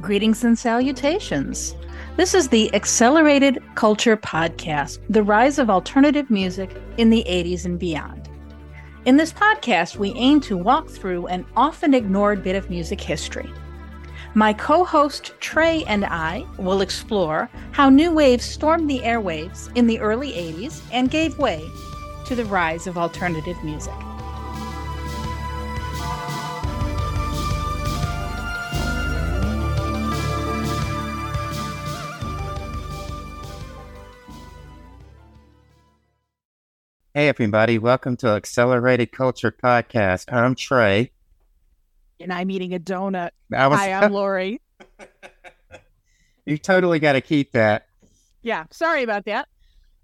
Greetings and salutations. This is the Accelerated Culture Podcast, the rise of alternative music in the 80s and beyond. In this podcast, we aim to walk through an often ignored bit of music history. My co host Trey and I will explore how new waves stormed the airwaves in the early 80s and gave way to the rise of alternative music. Hey, everybody. Welcome to Accelerated Culture Podcast. I'm Trey. And I'm eating a donut. I was, Hi, I'm Lori. you totally got to keep that. Yeah, sorry about that.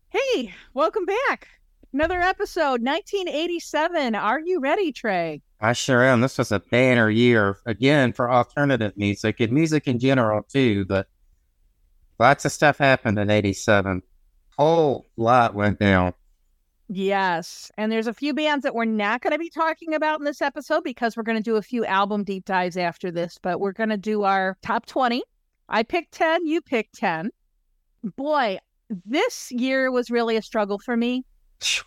Hey, welcome back. Another episode, 1987. Are you ready, Trey? I sure am. This was a banner year, again, for alternative music and music in general, too. But lots of stuff happened in 87. Whole lot went down. Yes. And there's a few bands that we're not going to be talking about in this episode because we're going to do a few album deep dives after this, but we're going to do our top 20. I picked 10, you picked 10. Boy, this year was really a struggle for me.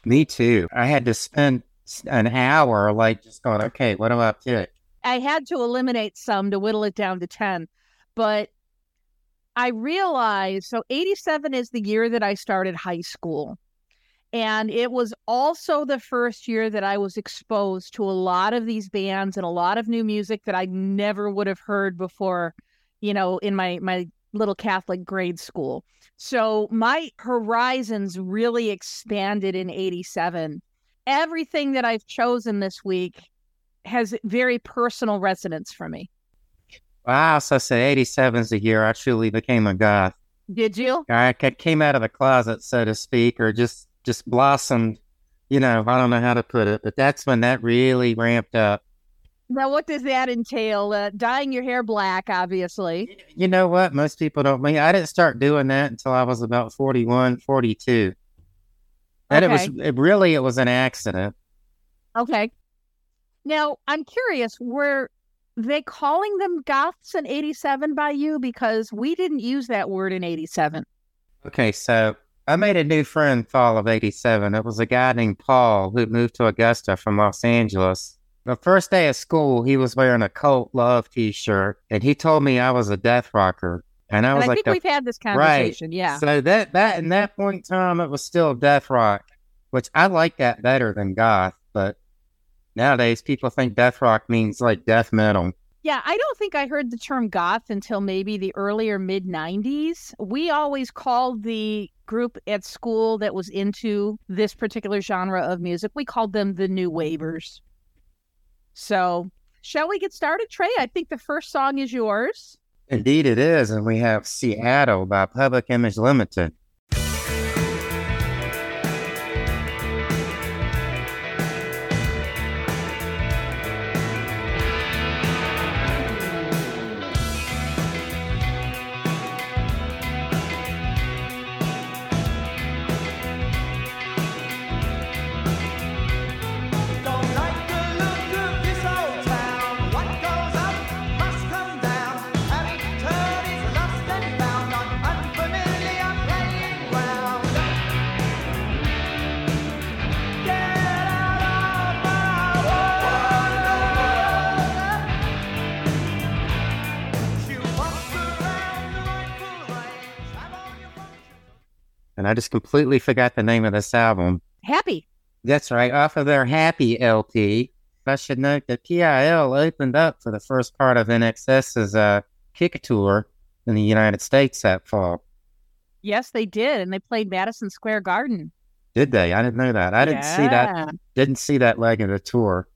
Me too. I had to spend an hour like just going, okay, what do I pick? I had to eliminate some to whittle it down to 10, but I realized so 87 is the year that I started high school. And it was also the first year that I was exposed to a lot of these bands and a lot of new music that I never would have heard before, you know, in my my little Catholic grade school. So my horizons really expanded in 87. Everything that I've chosen this week has very personal resonance for me. Wow. So I said 87 is the year I truly became a goth. Did you? I came out of the closet, so to speak, or just just blossomed. You know, I don't know how to put it, but that's when that really ramped up. Now, what does that entail? Uh, dyeing your hair black, obviously. You know what? Most people don't mean. I didn't start doing that until I was about 41, 42. And okay. it was it really it was an accident. Okay. Now I'm curious, were they calling them goths in '87 by you? Because we didn't use that word in '87. Okay, so I made a new friend fall of 87. It was a guy named Paul who moved to Augusta from Los Angeles. The first day of school, he was wearing a Cult Love t shirt, and he told me I was a death rocker. And I was and I like, think we've had this conversation, right. yeah. So that that in that point in time, it was still death rock, which I like that better than goth. But nowadays, people think death rock means like death metal. Yeah, I don't think I heard the term goth until maybe the earlier mid 90s. We always called the group at school that was into this particular genre of music, we called them the New Wavers. So, shall we get started, Trey? I think the first song is yours. Indeed, it is. And we have Seattle by Public Image Limited. I just completely forgot the name of this album. Happy. That's right, off of their Happy LP. I should note that PIL opened up for the first part of INXS's uh, Kick Tour in the United States that fall. Yes, they did, and they played Madison Square Garden. Did they? I didn't know that. I didn't yeah. see that. Didn't see that leg of the tour.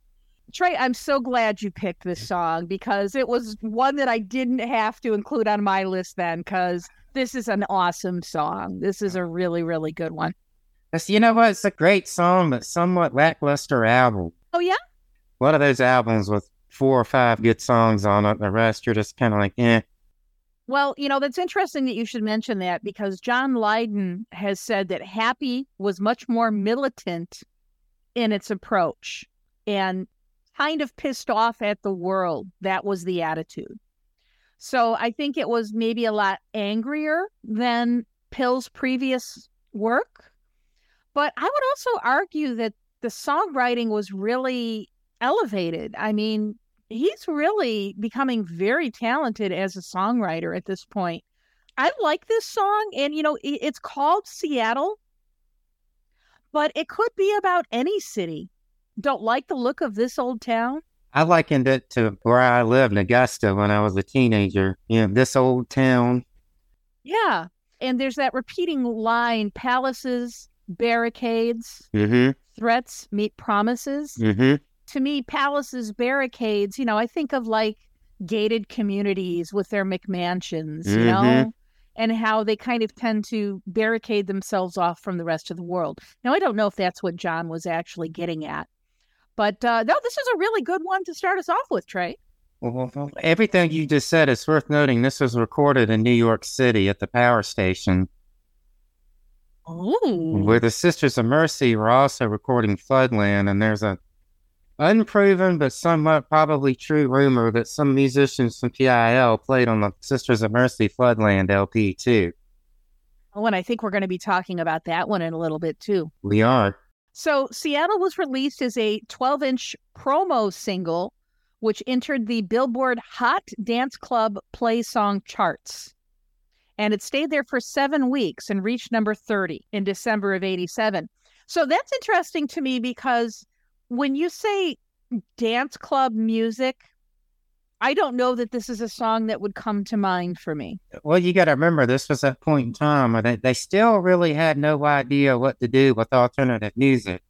Trey, I'm so glad you picked this song because it was one that I didn't have to include on my list then because this is an awesome song. This is a really, really good one. Yes, you know what? It's a great song, but somewhat lackluster album. Oh, yeah? One of those albums with four or five good songs on it. The rest, you're just kind of like, eh. Well, you know, that's interesting that you should mention that because John Lydon has said that Happy was much more militant in its approach and kind of pissed off at the world. That was the attitude. So I think it was maybe a lot angrier than PIL's previous work. But I would also argue that the songwriting was really elevated. I mean, he's really becoming very talented as a songwriter at this point. I like this song, and you know, it's called Seattle, but it could be about any city. Don't like the look of this old town? I likened it to where I lived in Augusta when I was a teenager. You know, this old town. Yeah. And there's that repeating line palaces, barricades, mm-hmm. threats meet promises. Mm-hmm. To me, palaces, barricades, you know, I think of like gated communities with their McMansions, you mm-hmm. know, and how they kind of tend to barricade themselves off from the rest of the world. Now, I don't know if that's what John was actually getting at, but uh, no, this is a really good one to start us off with, Trey. Well, everything you just said is worth noting. This was recorded in New York City at the power station. Ooh. Where the Sisters of Mercy were also recording Floodland, and there's a unproven but somewhat probably true rumor that some musicians from PIL played on the Sisters of Mercy Floodland LP too. Oh, and I think we're going to be talking about that one in a little bit too. We are. So, Seattle was released as a 12 inch promo single, which entered the Billboard Hot Dance Club Play Song charts. And it stayed there for seven weeks and reached number 30 in December of 87. So, that's interesting to me because when you say dance club music, I don't know that this is a song that would come to mind for me. Well, you got to remember, this was a point in time where they, they still really had no idea what to do with alternative music.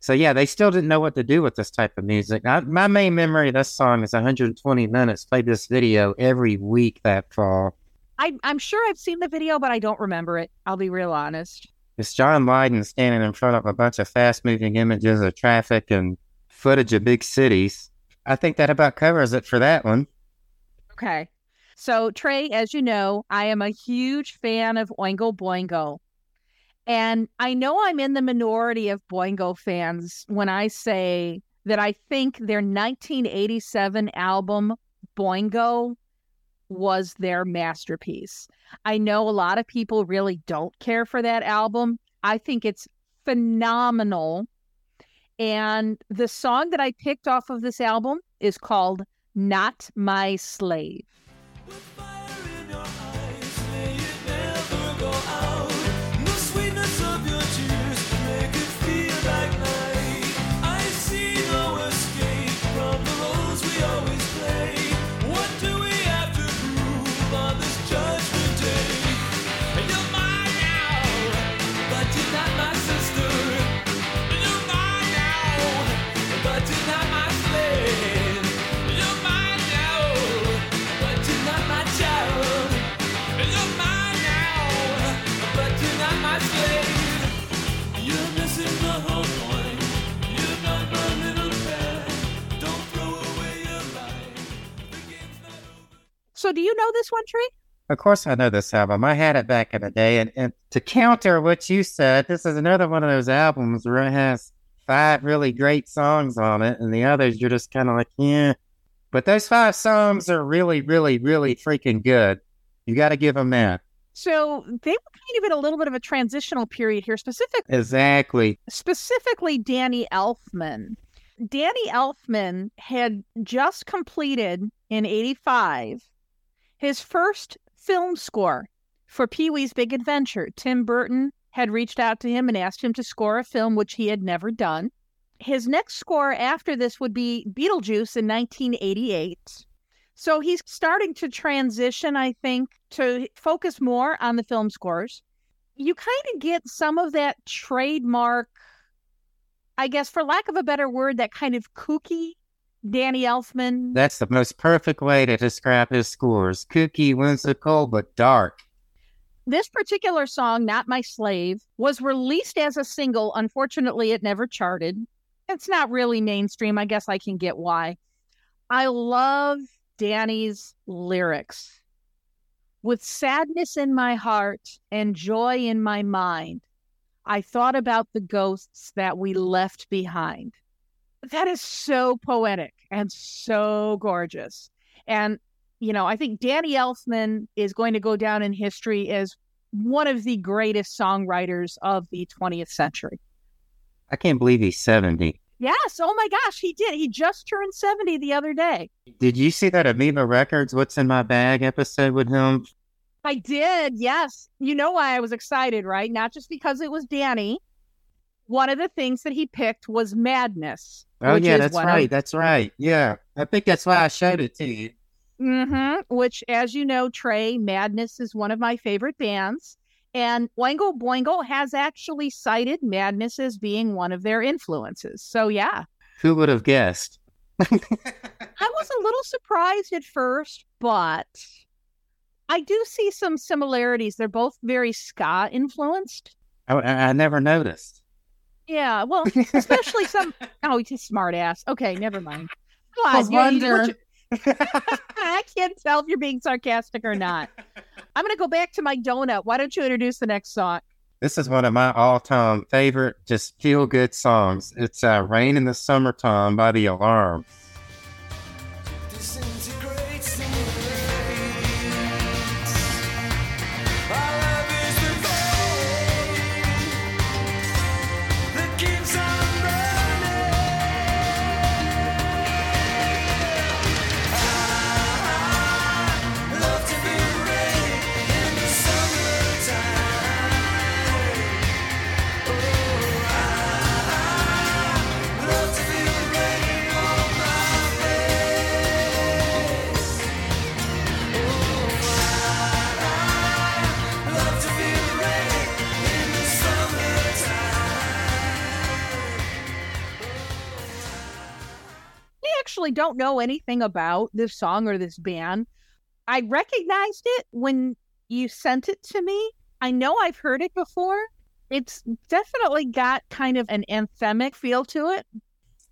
So, yeah, they still didn't know what to do with this type of music. I, my main memory of this song is 120 minutes. Played this video every week that fall. I, I'm sure I've seen the video, but I don't remember it. I'll be real honest. It's John Lydon standing in front of a bunch of fast moving images of traffic and footage of big cities I think that about covers it for that one. Okay. So, Trey, as you know, I am a huge fan of Oingo Boingo. And I know I'm in the minority of Boingo fans when I say that I think their 1987 album, Boingo, was their masterpiece. I know a lot of people really don't care for that album. I think it's phenomenal. And the song that I picked off of this album is called Not My Slave. So, do you know this one, Trey? Of course, I know this album. I had it back in the day. And, and to counter what you said, this is another one of those albums where it has five really great songs on it, and the others you're just kind of like, yeah. But those five songs are really, really, really freaking good. You got to give them that. So they were kind of in a little bit of a transitional period here, specifically. Exactly. Specifically, Danny Elfman. Danny Elfman had just completed in 85 his first film score for Pee Wee's Big Adventure. Tim Burton had reached out to him and asked him to score a film which he had never done. His next score after this would be Beetlejuice in 1988. So he's starting to transition, I think, to focus more on the film scores. You kind of get some of that trademark, I guess, for lack of a better word, that kind of kooky Danny Elfman. That's the most perfect way to describe his scores. Kooky, whimsical, but dark. This particular song, Not My Slave, was released as a single. Unfortunately, it never charted. It's not really mainstream. I guess I can get why. I love Danny's lyrics. With sadness in my heart and joy in my mind, I thought about the ghosts that we left behind. That is so poetic and so gorgeous. And, you know, I think Danny Elfman is going to go down in history as one of the greatest songwriters of the 20th century. I can't believe he's 70. Yes. Oh my gosh, he did. He just turned 70 the other day. Did you see that Amoeba Records What's in My Bag episode with him? I did. Yes. You know why I was excited, right? Not just because it was Danny. One of the things that he picked was Madness. Oh, yeah, that's right. Of, That's right. Yeah. I think that's why I showed it to you. hmm which, as you know, Trey, Madness is one of my favorite bands. And Oingo Boingo has actually cited Madness as being one of their influences. So, yeah. Who would have guessed? I was a little surprised at first, but I do see some similarities. They're both very ska influenced. I, I I never noticed. Yeah, well, especially some. Oh, he's a smart ass. Okay, never mind. Come I was you- you- wondering. I can't tell if you're being sarcastic or not. I'm going to go back to my donut. Why don't you introduce the next song? This is one of my all-time favorite, just feel-good songs. It's uh, "Rain in the Summertime" by The Alarm. Don't know anything about this song or this band. I recognized it when you sent it to me. I know I've heard it before. It's definitely got kind of an anthemic feel to it.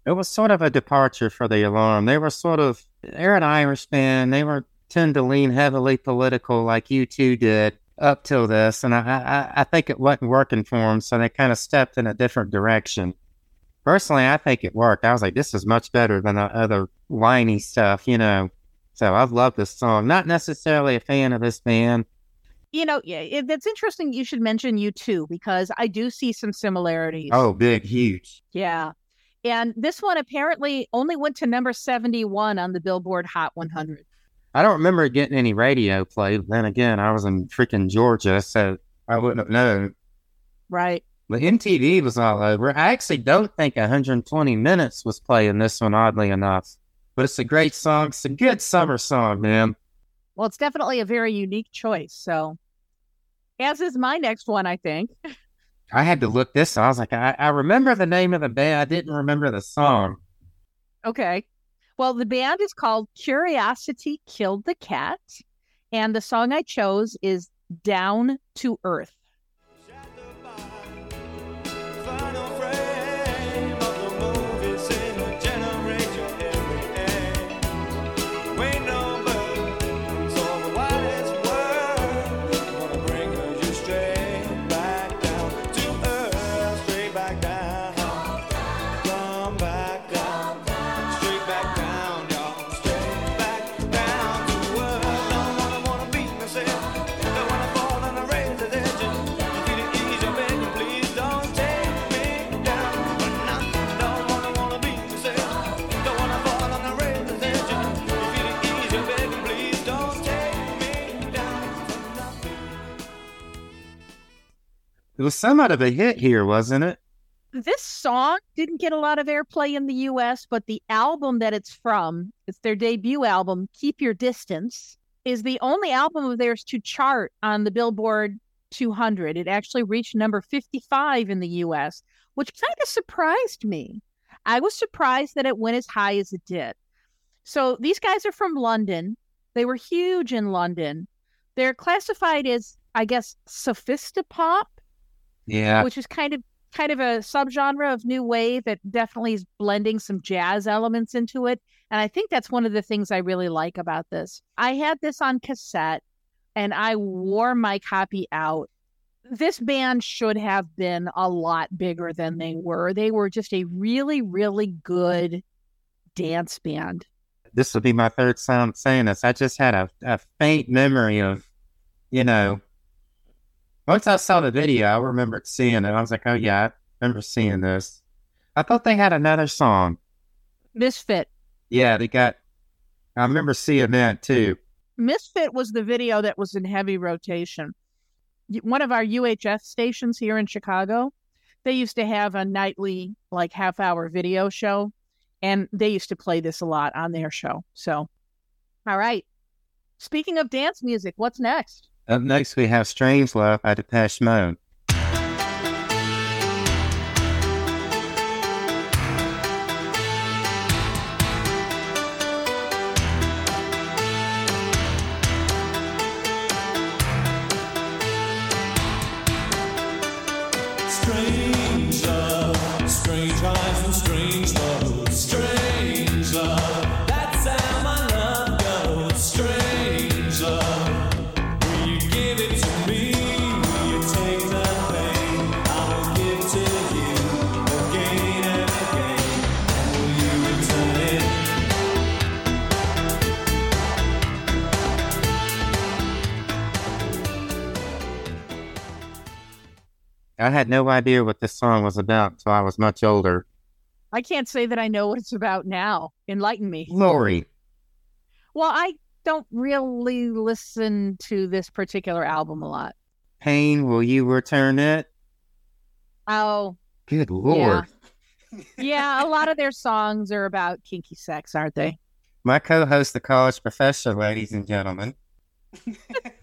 It was sort of a departure for The Alarm. They were sort of they're an Irish band. They were tend to lean heavily political, like U2 did up till this, and I I, I think it wasn't working for them, so they kind of stepped in a different direction. Personally, I think it worked. I was like, this is much better than the other whiny stuff, you know. So I've loved this song. Not necessarily a fan of this band. You know, yeah, it, it's interesting you should mention U2, because I do see some similarities. Oh, big, huge. Yeah. And this one apparently only went to number 71 on the Billboard Hot 100. I don't remember it getting any radio play. Then again, I was in freaking Georgia, so I wouldn't have known. Right. But MTV was all over. I actually don't think 120 Minutes was playing this one, oddly enough. But it's a great song. It's a good summer song, man. Well, it's definitely a very unique choice. So, as is my next one, I think. I had to look this. up. I was like, I, I remember the name of the band. I didn't remember the song. Okay. Well, the band is called Curiosity Killed the Cat. And the song I chose is Down to Earth. It was somewhat of a hit here, wasn't it? This song didn't get a lot of airplay in the US, but the album that it's from, it's their debut album, Keep Your Distance, is the only album of theirs to chart on the Billboard 200. It actually reached number 55 in the US, which kind of surprised me. I was surprised that it went as high as it did. So these guys are from London. They were huge in London. They're classified as, I guess, sophisti-pop Yeah. which is kind of kind of a subgenre of new wave that definitely is blending some jazz elements into it and i think that's one of the things i really like about this i had this on cassette and i wore my copy out this band should have been a lot bigger than they were. They were just a really, really good dance band. This will be my third time saying this. I just had a, a faint memory of, you know, once I saw the video, I remembered seeing it. I was like, oh, yeah, I remember seeing this. I thought they had another song. Misfit. Yeah, they got, I remember seeing that too. Misfit was the video that was in heavy rotation. One of our UHF stations here in Chicago, they used to have a nightly, like half hour video show, and they used to play this a lot on their show. So, all right. Speaking of dance music, what's next? Up next, we have Strange Love by Depeche Mode. I had no idea what this song was about until I was much older. I can't say that I know what it's about now. Enlighten me. Lori. Well, I don't really listen to this particular album a lot. Pain, will you return it? Oh, Good lord. yeah, a lot of their songs are about kinky sex, aren't they? My co host, the college professor, ladies and gentlemen.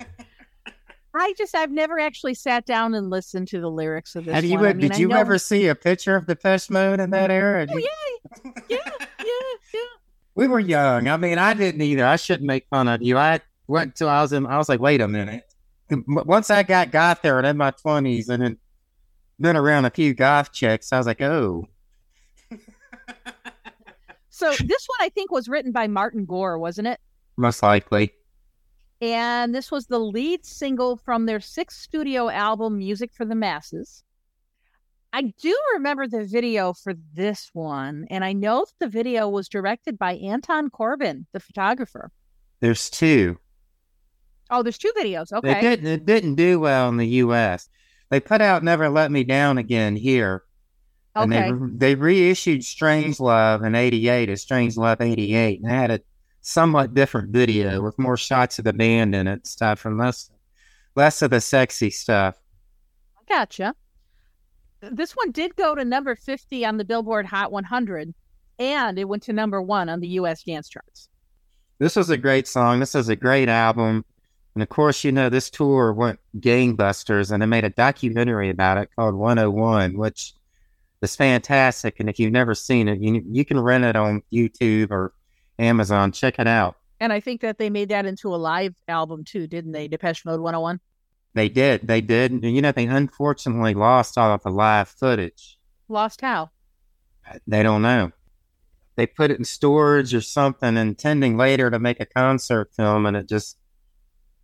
I just I've never actually sat down and listened to the lyrics of this. Have you. I did I you know- ever see a picture of Depeche Mode in that era? Oh yeah, yeah, yeah, yeah. We were young. I mean, I didn't either. I shouldn't make fun of you. I went until I was in, I was like, wait a minute. Once I got got there and in my 20s and then been around a few goth chicks, I was like, oh, So this one I think was written by Martin Gore, wasn't it? most likely. And this was the lead single from their sixth studio album, Music for the Masses. I do remember the video for this one, and I know that the video was directed by Anton Corbijn, the photographer. There's two. Oh, there's two videos. Okay. didn't, it didn't do well in the U.S. They put out Never Let Me Down Again here. And they, they reissued Strange Love in 88 as Strange Love 88 and had a somewhat different video with more shots of the band in it stuff and less, less of the sexy stuff. I Gotcha. This one did go to number 50 on the Billboard Hot 100, and it went to number one on the U.S. dance charts. This was a great song. This is a great album. And of course, you know, this tour went gangbusters and they made a documentary about it called 101, which is fantastic. And if you've never seen it, you, you can rent it on YouTube or Amazon. Check it out. And I think that they made that into a live album too, didn't they? Depeche Mode 101. They did. They did. And, you know, they unfortunately lost all of the live footage. Lost how? They don't know. They put it in storage or something, intending later to make a concert film, and it just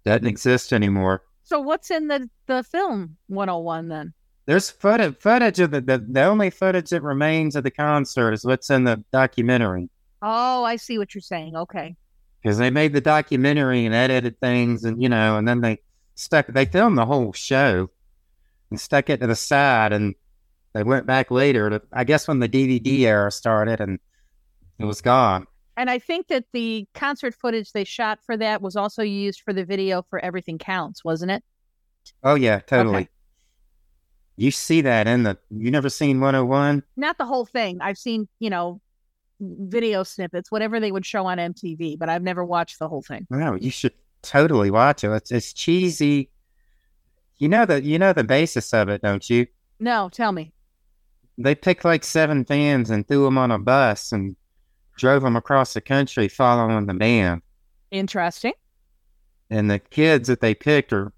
doesn't exist anymore. So what's in the the film 101 then? There's footage, footage of the, the the only footage that remains of the concert is what's in the documentary Oh, I see what you're saying. Okay. because they made the documentary and edited things and you know and then they stuck they filmed the whole show and stuck it to the side and they went back later to I guess when the DVD era started and it was gone. And I think that the concert footage they shot for that was also used for the video for Everything Counts, wasn't it? Oh yeah, totally. Okay. You see that in the you never seen 101? Not the whole thing. I've seen, you know, video snippets, whatever they would show on MTV, but I've never watched the whole thing. Wow, you should totally watch it. It's, it's cheesy. You know the you know the basis of it, don't you? No, tell me. They picked like seven fans and threw them on a bus and drove them across the country following the band. Interesting. And the kids that they picked are a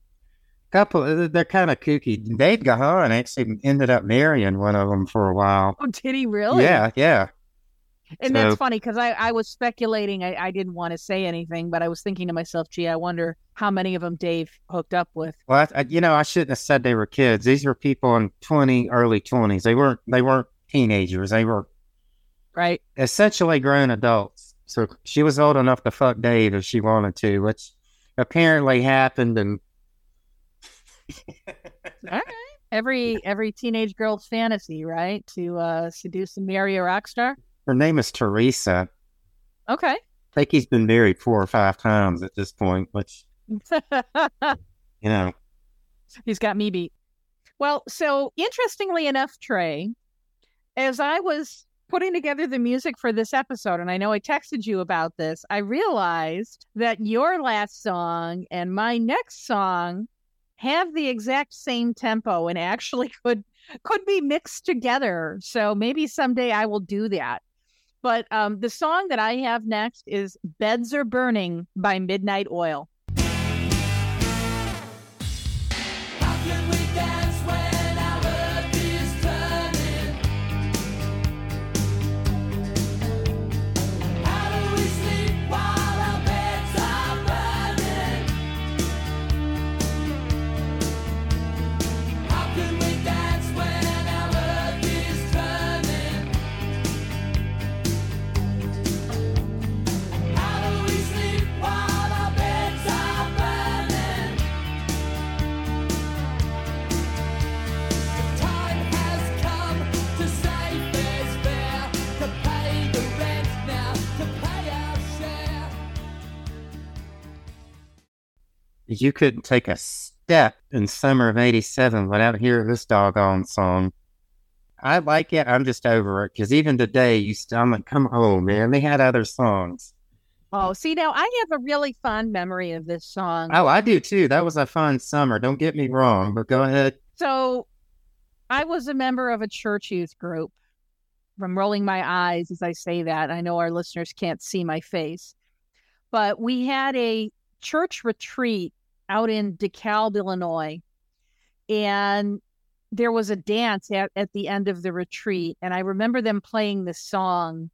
couple. Uh, they're kind of kooky. Dave Gahan actually ended up marrying one of them for a while. Oh, did he really? Yeah, yeah. And So- that's funny because I, I was speculating. I, I didn't want to say anything, but I was thinking to myself, gee, I wonder how many of them Dave hooked up with. Well, I, I, you know, I shouldn't have said they were kids. These were people in twenty, early twenties. They weren't. They weren't teenagers. They were Right. essentially grown adults. So she was old enough to fuck Dave if she wanted to, which apparently happened. And All right. Every every teenage girl's fantasy, right? To uh, seduce and marry a rock star. Her name is Teresa. Okay. I think he's been married four or five times at this point, which you know. He's got me beat. Well, so interestingly enough, Trey, as I was putting together the music for this episode, and I know I texted you about this, I realized that your last song and my next song have the exact same tempo and actually could could be mixed together. So maybe someday I will do that. But um, the song that I have next is Beds Are Burning by Midnight Oil. You couldn't take a step in summer of '87 without hearing this doggone song. I like it. I'm just over it because even today, you still, I'm like, come on, man. They had other songs. Oh, see, now I have a really fond memory of this song. Oh, I do too. That was a fun summer. Don't get me wrong, but go ahead. So I was a member of a church youth group. I'm rolling my eyes as I say that. I know our listeners can't see my face, but we had a church retreat out in DeKalb, Illinois. And there was a dance at, at the end of the retreat. And I remember them playing this song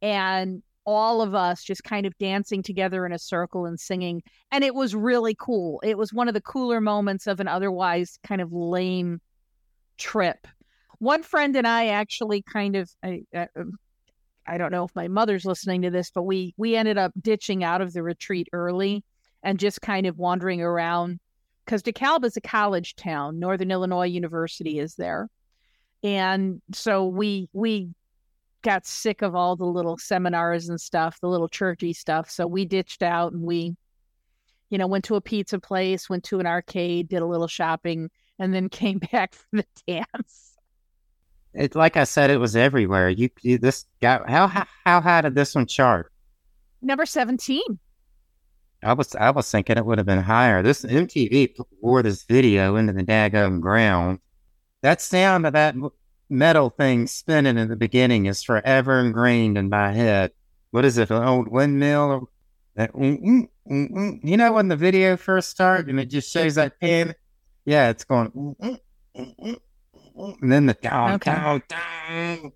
and all of us just kind of dancing together in a circle and singing. And it was really cool. It was one of the cooler moments of an otherwise kind of lame trip. One friend and I actually kind of, I, I, um, I don't know if my mother's listening to this, but we we ended up ditching out of the retreat early and just kind of wandering around because DeKalb is a college town. Northern Illinois University is there, and so we we got sick of all the little seminars and stuff, the little churchy stuff. So we ditched out and we, you know, went to a pizza place, went to an arcade, did a little shopping, and then came back for the dance. It, like I said, it was everywhere. You, you this guy. How, how how high did this one chart? Number 17. I was I was thinking it would have been higher. This MTV wore this video into the daggone ground. That sound of that metal thing spinning in the beginning is forever ingrained in my head. What is it? An old windmill? That, mm, mm, mm. You know when the video first started and it just shows that pin? Yeah, it's going. and then the down, Okay. down, down.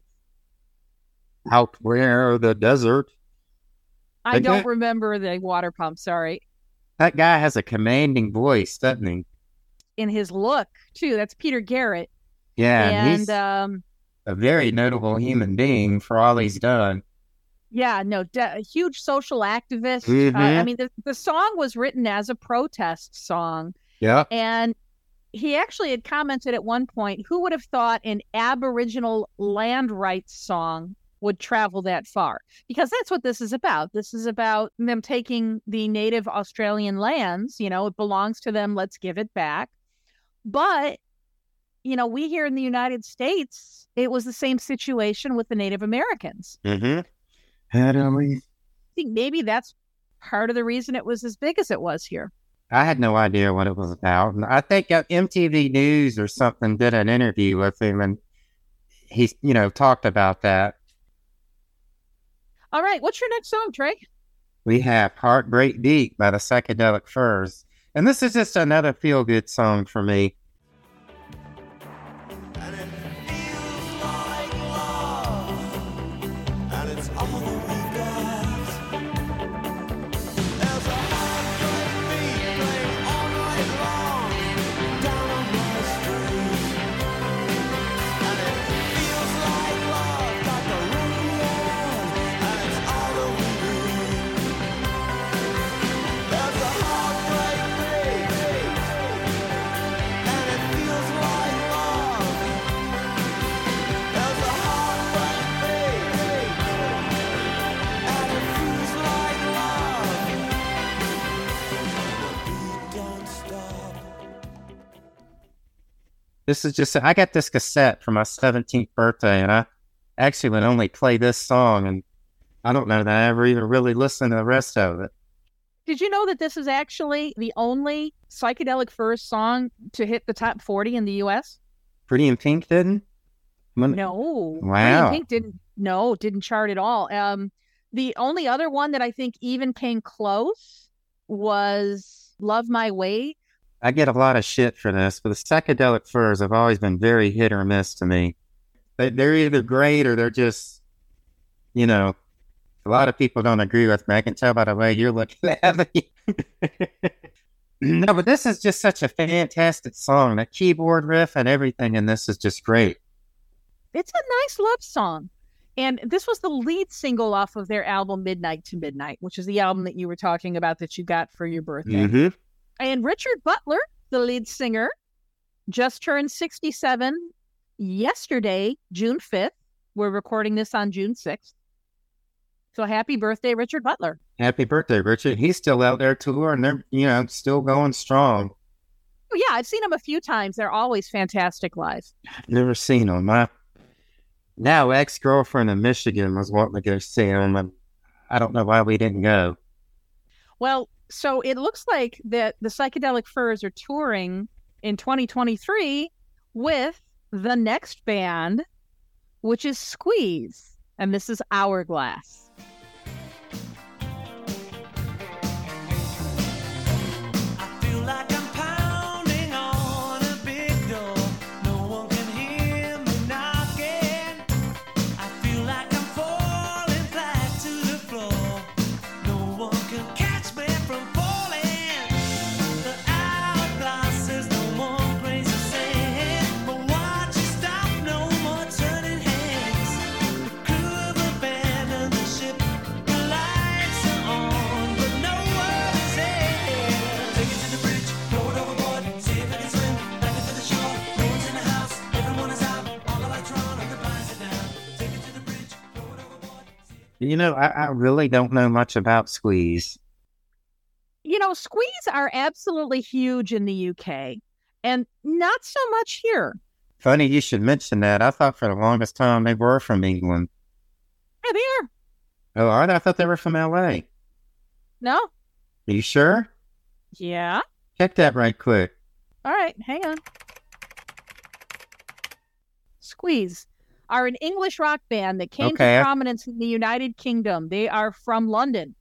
Out where the desert. I Okay. don't remember the water pump, sorry. That guy has a commanding voice, doesn't he? In his look, too. That's Peter Garrett. Yeah, and, um a very notable human being for all he's done. yeah, no, de- a huge social activist. Uh, Mhm. I mean, the, the song was written as a protest song. Yeah, And he actually had commented at one point, who would have thought an Aboriginal land rights song would travel that far? Because that's what this is about. This is about them taking the native Australian lands, you know, it belongs to them, let's give it back. But, you know, we here in the United States, it was the same situation with the Native Americans. Mm-hmm. How do? I think maybe that's part of the reason it was as big as it was here. I had no idea what it was about. I think uh, MTV News or something did an interview with him, and he, you know, talked about that. All right, what's your next song, Trey? We have "Heartbreak Deep" by the Psychedelic Furs, and this is just another feel-good song for me. This is just, I got this cassette for my 17th birthday, and I actually would only play this song, and I don't know that I ever even really listened to the rest of it. Did you know that this is actually the only psychedelic furs song to hit the top 40 in the US? Pretty in Pink didn't? When- No. Wow. Pretty in Pink didn't no, didn't chart at all. Um the only other one that I think even came close was Love My Way. I get a lot of shit for this, but the psychedelic furs have always been very hit or miss to me. They, they're either great or they're just, you know, a lot of people don't agree with me. I can tell by the way you're looking at me. no, but this is just such a fantastic song. The keyboard riff and everything in this is just great. It's a nice love song. And this was the lead single off of their album Midnight to Midnight, which is the album that you were talking about that you got for your birthday. Mm-hmm. And Richard Butler, the lead singer, just turned 67 yesterday, June 5th. We're recording this on June 6th. So happy birthday, Richard Butler. Happy birthday, Richard. He's still out there touring. They're, you know, still going strong. Oh, yeah, I've seen him a few times. They're always fantastic live. Never seen him. My now ex girlfriend in Michigan was wanting to go see him, and I don't know why we didn't go. Well, so it looks like that the Psychedelic Furs are touring in 2023 with the next band, which is Squeeze. And this is Hourglass. You know, I, I really don't know much about Squeeze. You know, Squeeze are absolutely huge in the UK and not so much here. Funny you should mention that. I thought for the longest time they were from England. Yeah, they are. Oh. I thought they were from LA. No? Are you sure? Yeah. Check that right quick. All right, hang on. Squeeze are an English rock band that came Okay. to prominence in the United Kingdom. They are from London.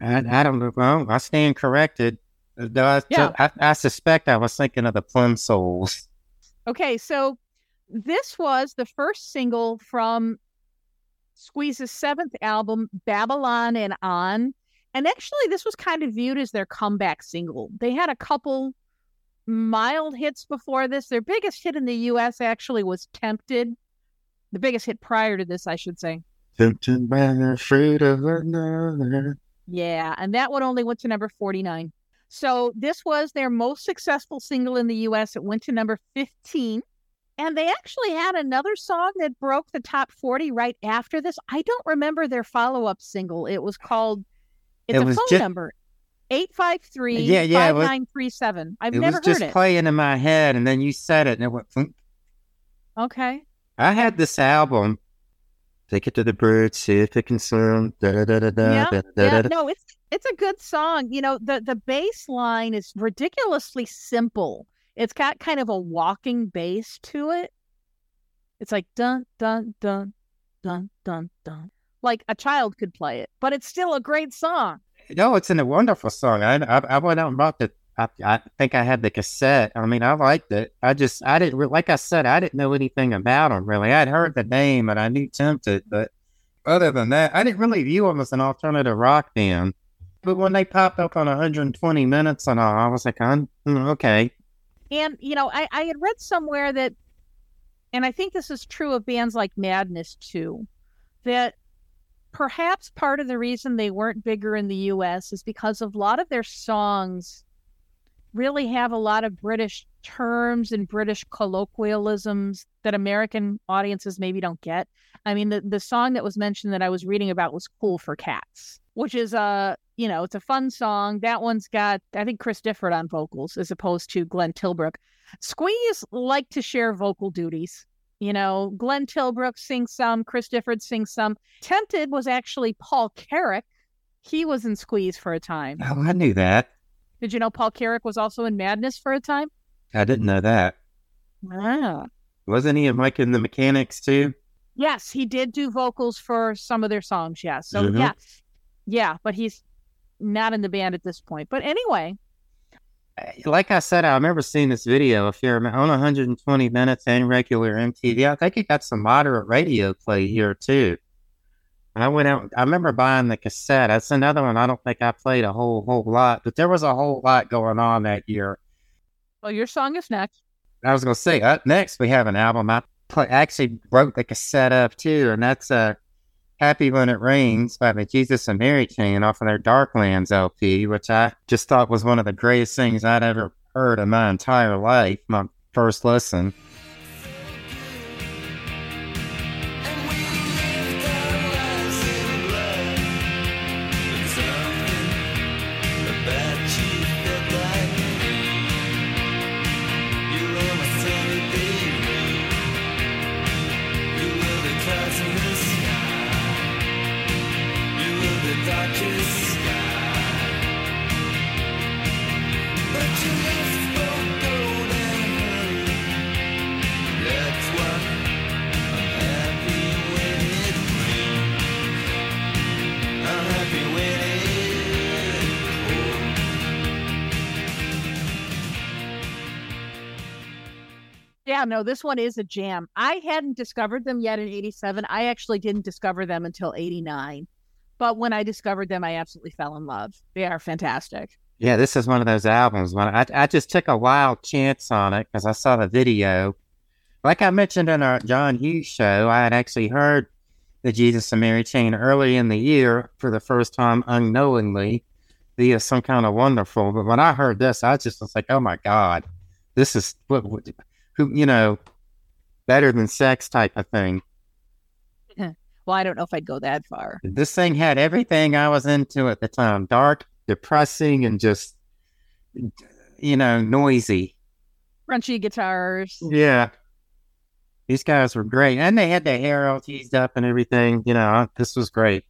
I, I don't know. Well, I stand corrected. Uh, I, Yeah. I, I suspect I was thinking of the Plimsouls. Okay, so this was the first single from Squeeze's seventh album, Babylon and On. And actually, this was kind of viewed as their comeback single. They had a couple mild hits before this. Their biggest hit in the US actually was Tempted. The biggest hit prior to this, I should say. Tempted by the fruit of another. Yeah, and that one only went to number 49. So this was their most successful single in the US. It went to number 15. And they actually had another song that broke the top 40 right after this. I don't remember their follow up single. It was called, it's It a was phone ju- number 853 Yeah, yeah, it was- 5937. I've it never was just it. playing in my head, and then you said it, and it went. thunk. okay. I had this album. Take it to the bridge, see if it can swim. Da, da, da, da, da, Yeah, da, da, Yeah, da. no, it's it's a good song. You know, the the bass line is ridiculously simple. It's got kind of a walking bass to it. It's like dun dun dun dun dun dun. Like a child could play it, but it's still a great song. No, it's in a wonderful song. I, I, I went out and bought the. I, I think I had the cassette. I mean, I liked it. I just, I didn't, like I said, I didn't know anything about them really. I'd heard the name and I knew Tempted, but other than that, I didn't really view them as an alternative rock band. But when they popped up on 120 minutes and all, I was like, I'm, mm, okay. And you know, I I had read somewhere that, and I think this is true of bands like Madness too, that perhaps part of the reason they weren't bigger in the U.S. is because of a lot of their songs really have a lot of British terms and British colloquialisms that American audiences maybe don't get. I mean, the, the song that was mentioned that I was reading about was Cool for Cats, which is a, you know, it's a fun song. That one's got, I think, Chris Difford on vocals as opposed to Glenn Tilbrook. Squeeze like to share vocal duties. You know, Glenn Tilbrook sings some, Chris Difford sings some. Tempted was actually Paul Carrack. He was in Squeeze for a time. Oh, I knew that. Did you know Paul Carrack was also in Madness for a time? I didn't know that. Ah. Wasn't he in Mike and the Mechanics too? Yes, he did do vocals for some of their songs. Yes. So, Mhm. yes. Yeah, but he's not in the band at this point. But anyway, Like I said, I remember seeing this video if you're on 120 minutes and regular MTV. I think it got some moderate radio play here too. I went out. I remember buying the cassette. That's another one. I don't think I played a whole whole lot, but there was a whole lot going on that year. well, your song is next. I was gonna say up next we have an album I play, actually broke the cassette up too, and that's uh, "Happy When It Rains" by the Jesus and Mary Chain off of their Darklands LP, which I just thought was one of the greatest things I'd ever heard in my entire life. My first listen. No, this one is a jam. I hadn't discovered them yet in 87. I actually didn't discover them until 89. But when I discovered them, I absolutely fell in love. They are fantastic. Yeah, this is one of those albums. When I, I just took a wild chance on it because I saw the video. Like I mentioned in our John Hughes show, I had actually heard the Jesus and Mary Chain early in the year for the first time unknowingly via some kind of wonderful. But when I heard this, I just was like, oh my God, this is what, what who, you know, better than sex type of thing. Well, I don't know if I'd go that far. This thing had everything I was into at the time dark, depressing, and just, you know, noisy. Crunchy guitars. Yeah. These guys were great. And they had their hair all teased up and everything. You know, this was great.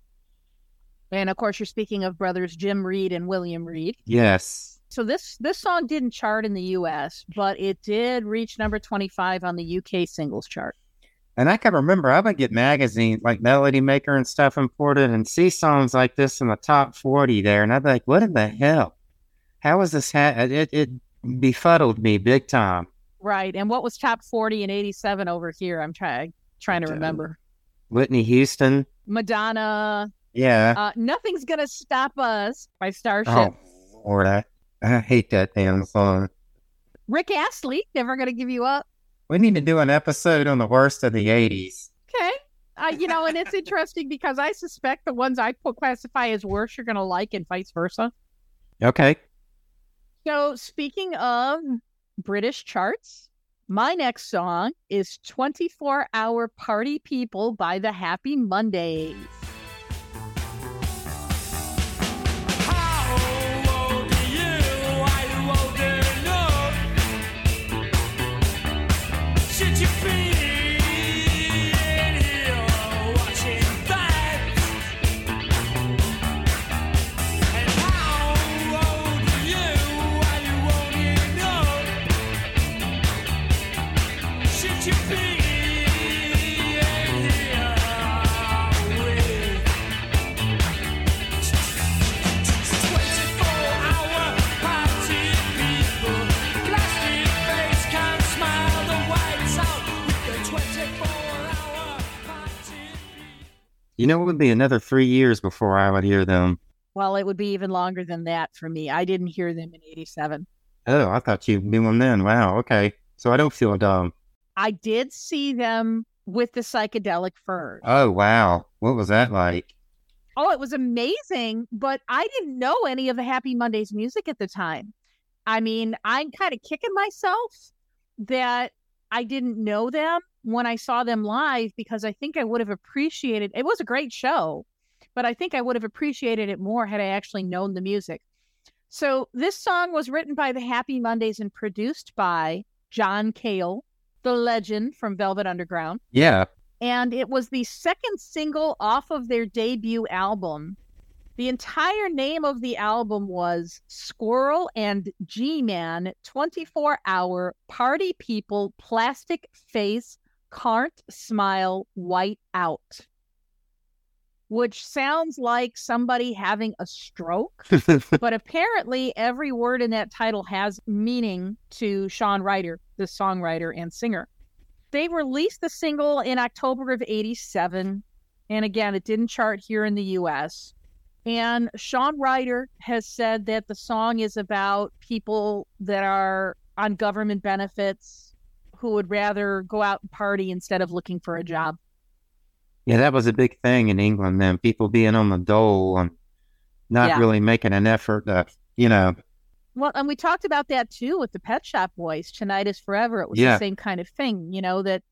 And of course, you're speaking of brothers Jim Reid and William Reid. Yes. So this this song didn't chart in the U.S., but it did reach number 25 on the U.K. singles chart. And I can remember I would get magazines like Melody Maker and stuff imported and see songs like this in the top 40 there. And I'd be like, what in the hell? How is this? Ha-? It, it befuddled me big time. Right. And what was top 40 in 87 over here? I'm trying trying to remember. Whitney Houston. Madonna, Yeah. uh, Nothing's Gonna Stop Us by Starship. Oh, Lord. I, I hate that damn song. Rick Astley, Never Gonna Give You Up. We need to do an episode on the worst of the 80s. Okay. Uh, you know, and it's interesting because I suspect the ones I classify as worse you're going to like and vice versa. Okay. So, speaking of British charts, my next song is 24 Hour Party People by the Happy Mondays. You know, it would be another three years before I would hear them. Well, it would be even longer than that for me. I didn't hear them in 87. Oh, I thought you knew them then. Wow. Okay. So I don't feel dumb. I did see them with the psychedelic furs. Oh, wow. What was that like? Oh, it was amazing, but I didn't know any of the Happy Mondays music at the time. I mean, I'm kind of kicking myself that I didn't know them when I saw them live because I think I would have appreciated it was a great show, but I think I would have appreciated it more had I actually known the music. So this song was written by the Happy Mondays and produced by John Cale, the legend from Velvet Underground Yeah. and it was the second single off of their debut album. The entire name of the album was Squirrel and G Man 24 Hour Party People Plastic Face Can't Smile White Out, which sounds like somebody having a stroke. but apparently, every word in that title has meaning to Shaun Ryder, the songwriter and singer. They released the single in October of 87. And again, it didn't chart here in the US. And Shaun Ryder has said that the song is about people that are on government benefits who would rather go out and party instead of looking for a job. yeah, that was a big thing in England then. People being on the dole and not Yeah. really making an effort to, you know, Well, and we talked about that too with the Pet Shop Boys. Tonight is forever. It was Yeah. the same kind of thing, you know, that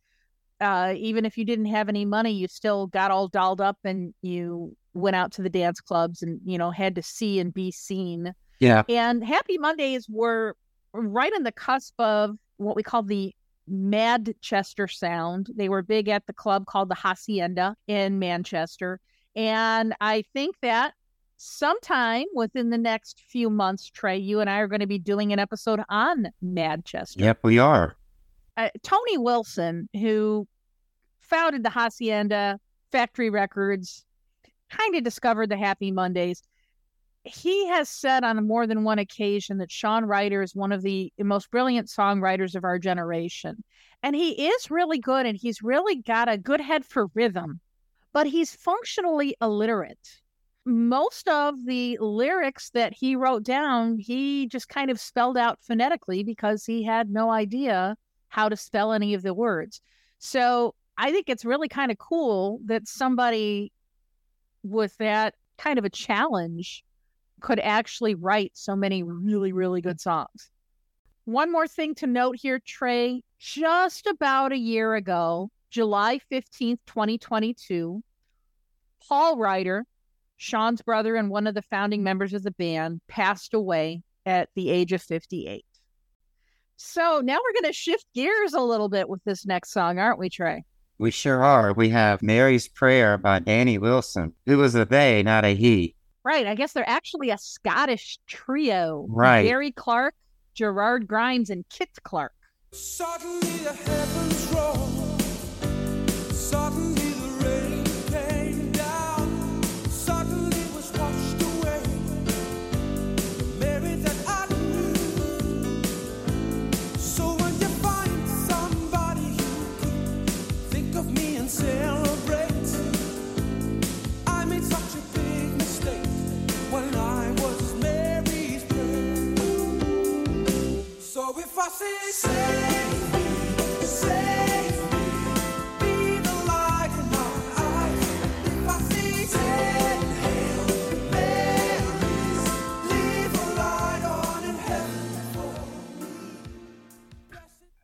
uh, even if you didn't have any money, you still got all dolled up and you went out to the dance clubs and, you know, had to see and be seen. yeah, And Happy Mondays were right on the cusp of what we call the Madchester sound. They were big at the club called the Hacienda in Manchester. And I think that sometime within the next few months, Trey, you and I are going to be doing an episode on Madchester. yep, we are. Uh, Tony Wilson, who founded the Hacienda Factory Records, kind of discovered the Happy Mondays. He has said on more than one occasion that Shaun Ryder is one of the most brilliant songwriters of our generation. And he is really good and he's really got a good head for rhythm, but he's functionally illiterate. Most of the lyrics that he wrote down, he just kind of spelled out phonetically because he had no idea how to spell any of the words. So I think it's really kind of cool that somebody with that kind of a challenge could actually write so many really, really good songs. One more thing to note here, Trey. Just about a year ago, July 15th, 2022, Paul Ryder, Sean's brother and one of the founding members of the band, passed away at the age of 58. So now we're going to shift gears a little bit with this next song, aren't we, Trey? We sure are. We have Mary's Prayer by Danny Wilson, who was a they, not a he. Right. I guess they're actually a Scottish trio. Right. Gary Clark, Gerard Grimes, and Kit Clark. Suddenly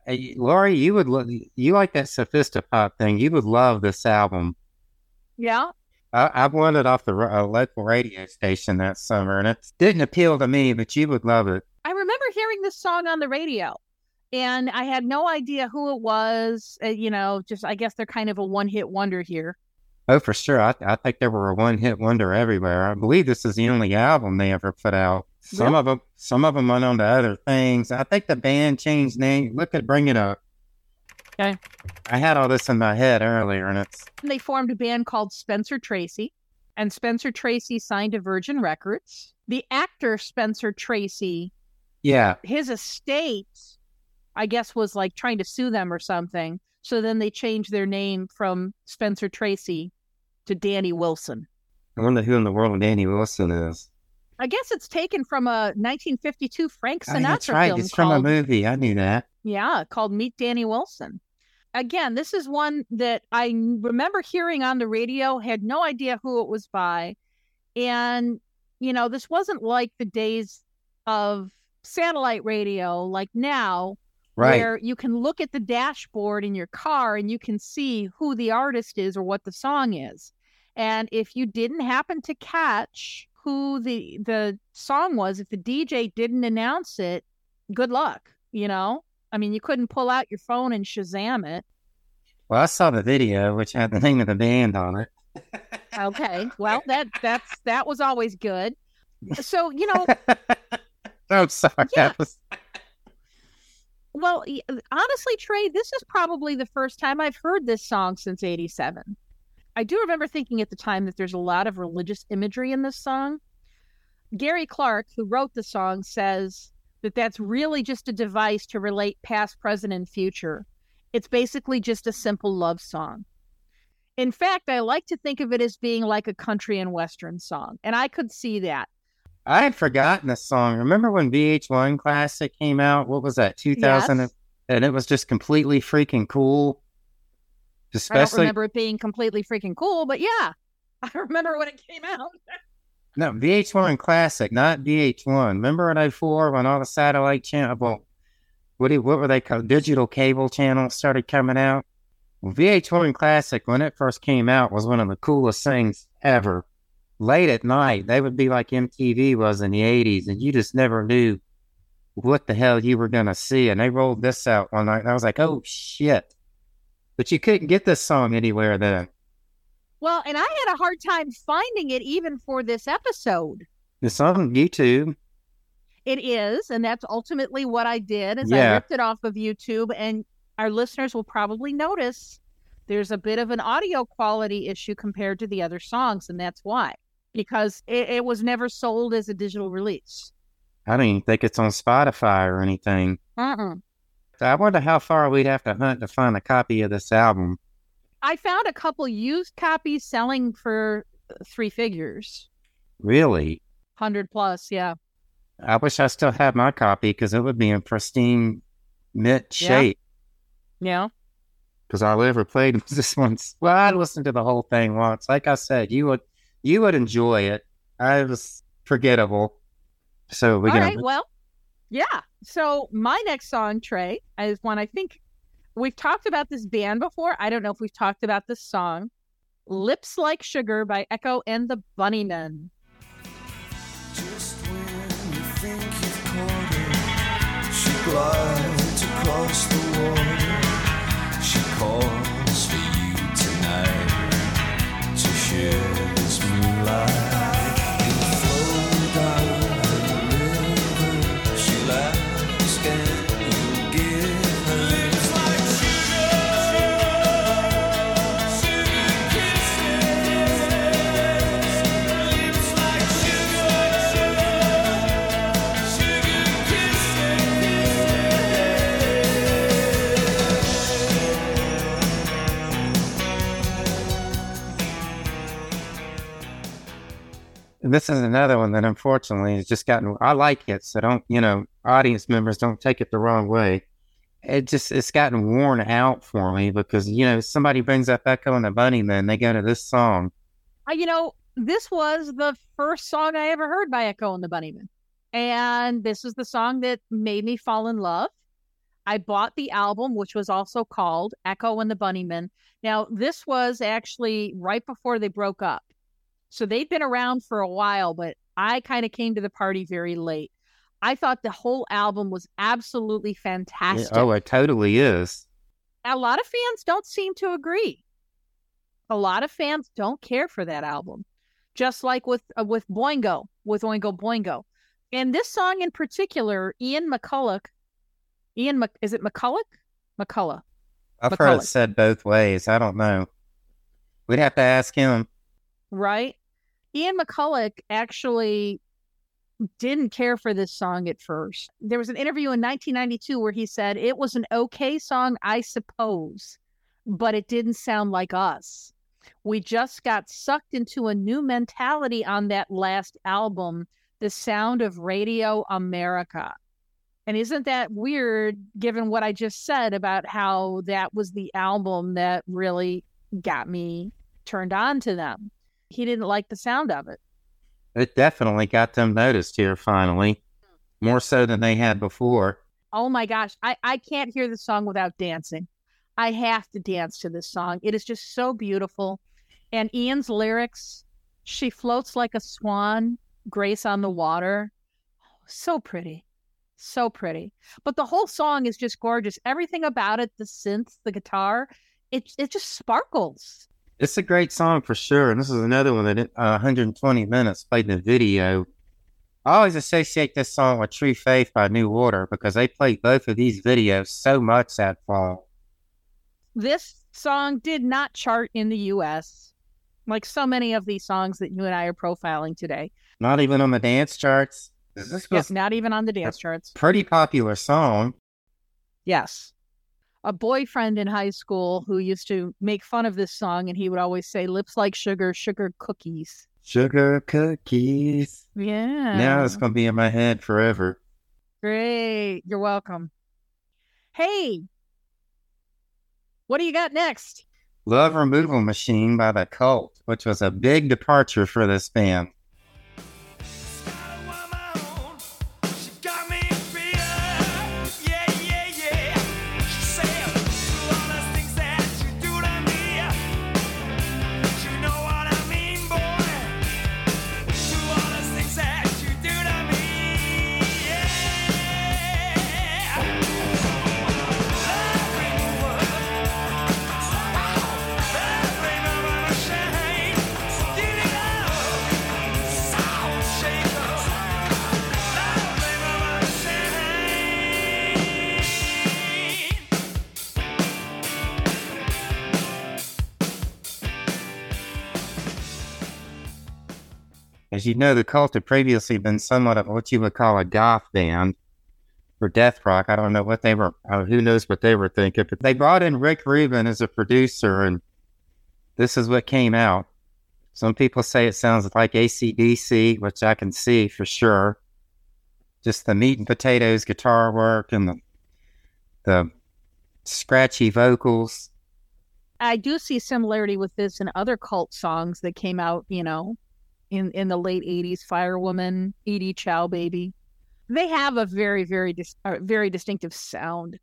Hey, Lori, you would lo- you like that sophisti-pop thing. You would love this album. Yeah. I, I won it off the ro- uh, local radio station that summer, and it didn't appeal to me, but you would love it. Hearing this song on the radio and I had no idea who it was. Uh, you know, just I guess they're kind of a one hit wonder here. Oh, for sure. I, I think they were a one-hit wonder everywhere. I believe this is the only album they ever put out. Some Really? of them, some of them went on to other things. I think the band changed name. Look at Bring It Up. Okay. I had all this in my head earlier, and it's And they formed a band called Spencer Tracy, and Spencer Tracy signed to Virgin Records. The actor Spencer Tracy, yeah, his estate, I guess, was like trying to sue them or something. So then they changed their name from Spencer Tracy to Danny Wilson. I wonder who in the world Danny Wilson is. I guess it's taken from a 1952 Frank Oh, Sinatra that's right. film It's from a movie. I knew that. Yeah, called Meet Danny Wilson. Again, this is one that i remember hearing on the radio, had no idea who it was by. And, you know, this wasn't like the days of satellite radio like now, Right. where you can look at the dashboard in your car and you can see who the artist is or what the song is. And if you didn't happen to catch who the the song was, if the DJ didn't announce it, good luck, you know? I mean, you couldn't pull out your phone and Shazam it. Well, I saw the video, which had the name of the band on it. Okay. Well, that that's that was always good. So, you know, I'm sorry. Yeah. Was well, uh, honestly, Trey, this is probably the first time I've heard this song since 87. I do remember thinking at the time that there's a lot of religious imagery in this song. Gary Clark, who wrote the song, says that that's really just a device to relate past, present, and future. It's basically just a simple love song. In fact, I like to think of it as being like a country and western song, and I could see that. I had forgotten this song. Remember when VH1 Classic came out? What was that? 2000 Yes. and it was just completely freaking cool. I don't Especially remember it being completely freaking cool, but yeah, I remember when it came out. no VH1 Classic, not VH1. Remember in 04 when all the satellite channel well, what do, what were they called? Digital cable channels started coming out. Well, VH1 Classic when it first came out was one of the coolest things ever. Late at night, they would be like MTV was in the 80s, and you just never knew what the hell you were gonna see. And they rolled this out one night, and I was like, "Oh shit!" But you couldn't get this song anywhere then. Well, and I had a hard time finding it even for this episode. It's on YouTube. It is, and that's ultimately what I did is I ripped it off of YouTube and our listeners will probably notice there's a bit of an audio quality issue compared to the other songs, and that's why. Because it, it was never sold as a digital release. I don't even think it's on Spotify or anything. Uh-uh. I wonder how far we'd have to hunt to find a copy of this album. I found a couple used copies selling for uh, three figures, Really? hundred plus. Yeah, I wish I still had my copy because it would be in pristine mint Yeah. shape. yeah. Because all I ever played was this once. Well, I listened to the whole thing once. Like I said, you would you would enjoy it. I was forgettable. So we're All gonna right. Well, yeah. So my next song, Trey, is one I think we've talked about this band before. I don't know if we've talked about this song. Lips Like Sugar by Echo and the Bunnymen. Just when you think you've caught her, she glides across the water. She calls for you tonight to share this is another one that unfortunately has just gotten I like it, so don't you know, audience members don't take it the wrong way. It just it's gotten worn out for me because, you know, somebody brings up Echo and the Bunnymen, they go to this song. You know, this was the first song I ever heard by Echo and the Bunnymen. And this is the song that made me fall in love. I bought the album, which was also called Echo and the Bunnymen. Now, this was actually right before they broke up. So they've been around for a while, but I kind of came to the party very late. I thought the whole album was absolutely fantastic. Oh, it totally is. a lot of fans don't seem to agree. A lot of fans don't care for that album, just like with uh, with Boingo, with Oingo Boingo, and this song in particular, Ian McCulloch. Ian, Mc, is it McCulloch? McCulloch. I've heard it said both ways. I don't know. We'd have to ask him. Right? Ian McCulloch actually didn't care for this song at first. There was an interview in 1992 where he said it was an okay song, I suppose, but it didn't sound like us. We just got sucked into a new mentality on that last album, The Sound of Radio America. And isn't that weird given what I just said about how that was the album that really got me turned on to them? He didn't like the sound of it. It definitely got them noticed here finally. more so than they had before. Oh my gosh, I, I can't hear the song without dancing. I have to dance to this song. It is just so beautiful. And Ian's lyrics, she floats like a swan, grace on the water. So pretty. So pretty. But the whole song is just gorgeous. Everything about it, the synth, the guitar, it it just sparkles. It's a great song for sure. And this is another one that uh, 120 minutes played in the video. I always associate this song with True Faith by New Order because they played both of these videos so much that fall. This song did not chart in the US like so many of these songs that you and I are profiling today. Not even on the dance charts. This was Yes, not even on the dance charts. pretty popular song. Yes. A boyfriend in high school who used to make fun of this song and he would always say lips like sugar, sugar cookies. Sugar cookies. Yeah. Now it's going to be in my head forever. Great. You're welcome. Hey. What do you got next? Love Removal Machine by The Cult, which was a big departure for this band. You know, The Cult had previously been somewhat of what you would call a goth band for death rock. I don't know what they were, uh, who knows what they were thinking, but they brought in Rick Rubin as a producer, and this is what came out. Some people say it sounds like ACDC, which I can see for sure. Just the meat and potatoes guitar work and the, the scratchy vocals. I do see similarity with this and other cult songs that came out, you know, in in the late 80s, Firewoman, Edie Ciao Baby. They have a very very dis- uh, very distinctive sound.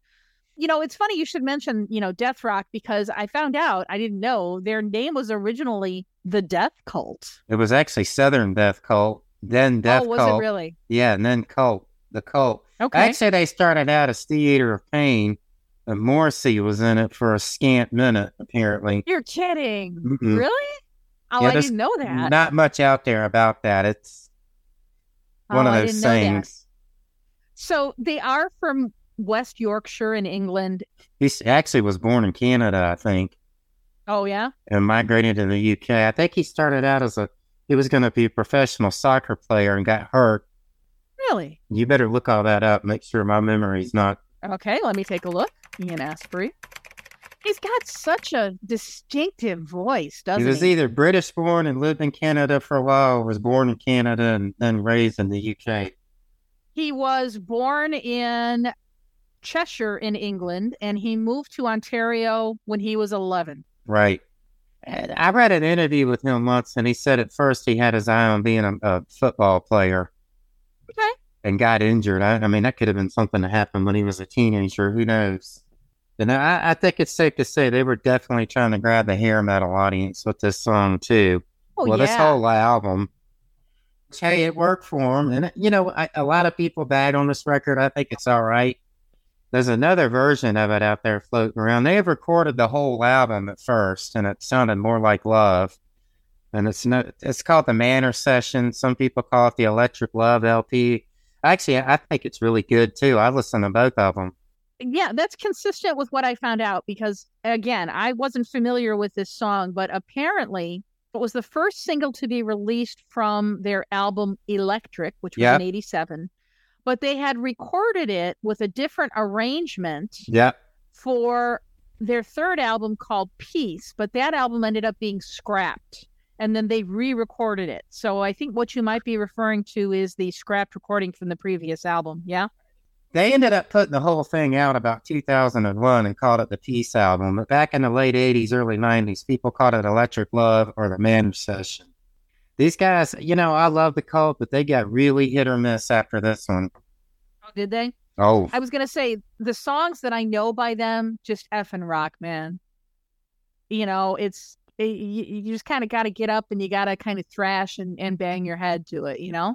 You know, it's funny you should mention, you know, Death Rock because I found out, I didn't know their name was originally the Death Cult. It was actually Southern Death Cult, then Death oh, was Cult. it really? Yeah, and then Cult, the Cult. Okay. Actually, they started out as Theater of Pain, and Morrissey was in it for a scant minute, apparently. You're kidding. Mm-mm. Really? Oh, Yeah, I didn't know that. Not much out there about that. It's one Oh, of those didn't know that. things. So they are from West Yorkshire in England. He actually was born in Canada, I think, Oh yeah. and migrated to the UK. I think he started out as a he was going to be a professional soccer player and got hurt. Really? You better look all that up. Make sure my memory's not. Okay, let me take a look. Ian Astbury. He's got such a distinctive voice, doesn't he he? was either British born and lived in Canada for a while, or was born in Canada and then raised in the UK. He was born in Cheshire in England and he moved to Ontario when he was 11. Right. And I read an interview with him once, and he said at first he had his eye on being a, a football player. Okay. And got injured. I, I mean, that could have been something that happened when he was a teenager. Who knows? And I, I think it's safe to say they were definitely trying to grab the hair metal audience with this song too. Oh, well, yeah. this whole album. Hey, it worked for them, and you know, I, a lot of people bag on this record. I think it's all right. There's another version of it out there floating around. They have recorded the whole album at first, and it sounded more like Love. And it's no, it's called the Manor Session. Some people call it the Electric Love LP. Actually, I think it's really good too. I listened to both of them. Yeah, that's consistent with what I found out because, again, I wasn't familiar with this song, but apparently it was the first single to be released from their album Electric, which was Yep. in 87. But they had recorded it with a different arrangement Yep. for their third album called Peace, but that album ended up being scrapped. And then they re recorded it. So I think what you might be referring to is the scrapped recording from the previous album. Yeah. They ended up putting the whole thing out about 2001 and called it the Peace Album. But back in the late 80s, early 90s, people called it Electric Love or the Manor Session. These guys, you know, I love the cult, but they got really hit or miss after this one. Oh, did they? Oh, I was gonna say the songs that I know by them just effing rock, man. You know, it's it, you, you just kind of got to get up and you got to kind of thrash and, and bang your head to it, you know.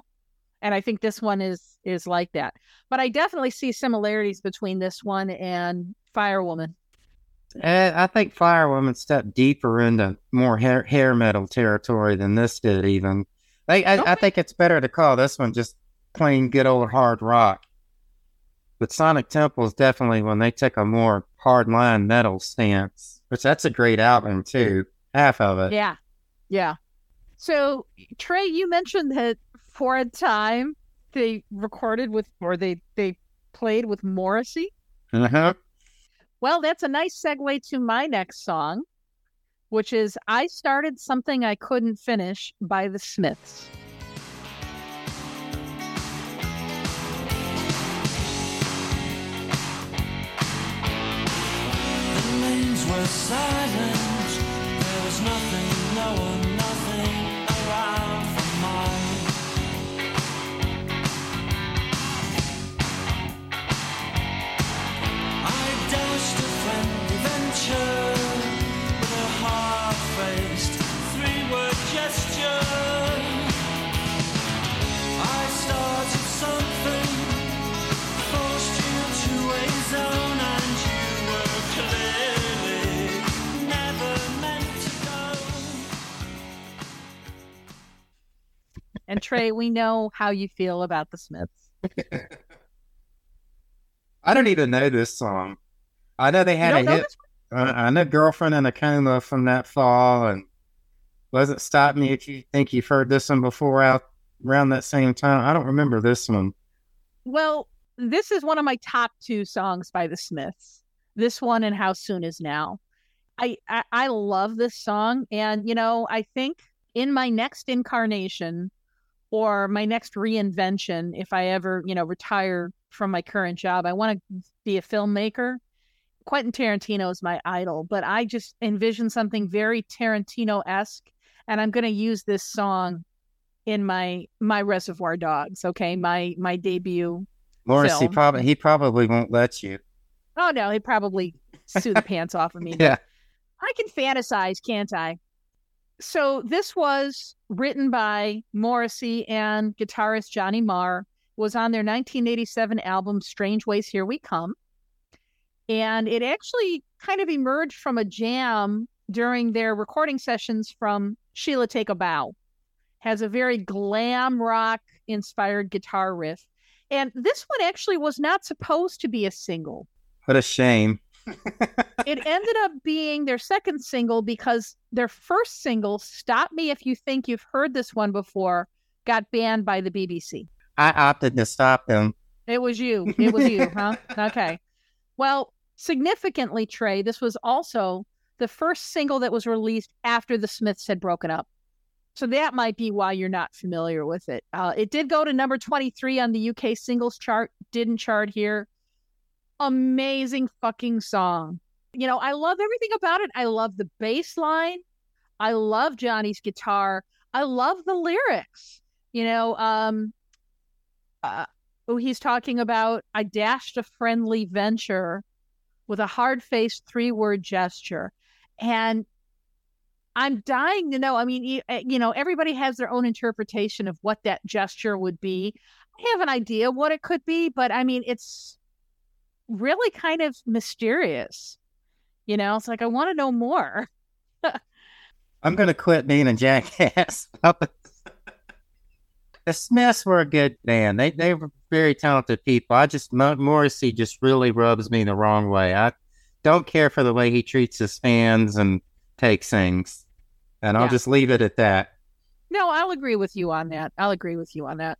And I think this one is is like that. But I definitely see similarities between this one and Firewoman. Eh, I think Firewoman stepped deeper into more hair, hair metal territory than this did. Even I, I, I think it's better to call this one just plain good old hard rock. But Sonic Temple is definitely when they took a more hardline metal stance, which that's a great album too. Half of it. Yeah, yeah. So Trey, you mentioned that for a time they recorded with or they they played with Morrissey. Uh-huh. Well, that's a nice segue to my next song, which is I Started Something I Couldn't Finish by the Smiths. The lanes were silent. There was nothing, no one, And Trey, we know how you feel about the Smiths. I don't even know this song. I know they had a hit. Uh, I know "Girlfriend in a Coma" from that fall, and doesn't stop me if you think you've heard this one before out around that same time. I don't remember this one. Well, this is one of my top two songs by the Smiths. This one and How Soon Is Now. I, I I love this song, and you know, I think in my next incarnation or my next reinvention, if I ever you know retire from my current job, I want to be a filmmaker. Quentin Tarantino is my idol, but I just envision something very Tarantino esque, and I'm going to use this song in my my Reservoir Dogs. Okay, my my debut Morrissey Film. probably he probably won't let you. Oh no, he'd probably sue the pants off of me. Yeah. I can fantasize, can't I? So this was written by Morrissey and guitarist Johnny Marr. Was on their 1987 album "Strangeways Here We Come," and it actually kind of emerged from a jam during their recording sessions from Sheila Take a Bow. Has a very glam rock inspired guitar riff, and this one actually was not supposed to be a single What a shame. it ended up being their second single because their first single, Stop Me If You Think You've Heard This One Before, got banned by the BBC. I opted to stop them. It was you. It was you, huh? Okay. Well, significantly, Trey, this was also the first single that was released after the Smiths had broken up. So that might be why you're not familiar with it. Uh, it did go to number 23 on the UK singles chart, didn't chart here. Amazing fucking song. You know, I love everything about it. I love the bass line. I love Johnny's guitar. I love the lyrics. You know, um, uh, oh, he's talking about I dashed a friendly venture with a hard faced three word gesture. And I'm dying to know. I mean, you, uh, you know, everybody has their own interpretation of what that gesture would be. I have an idea what it could be, but I mean, it's really kind of mysterious. You know, it's like I want to know more. I'm gonna quit being a jackass. the Smiths were a good band. They they were very talented people. I just Mo- Morrissey just really rubs me the wrong way. I don't care for the way he treats his fans and takes things, and I'll Yeah. just leave it at that. No, I'll agree with you on that. I'll agree with you on that.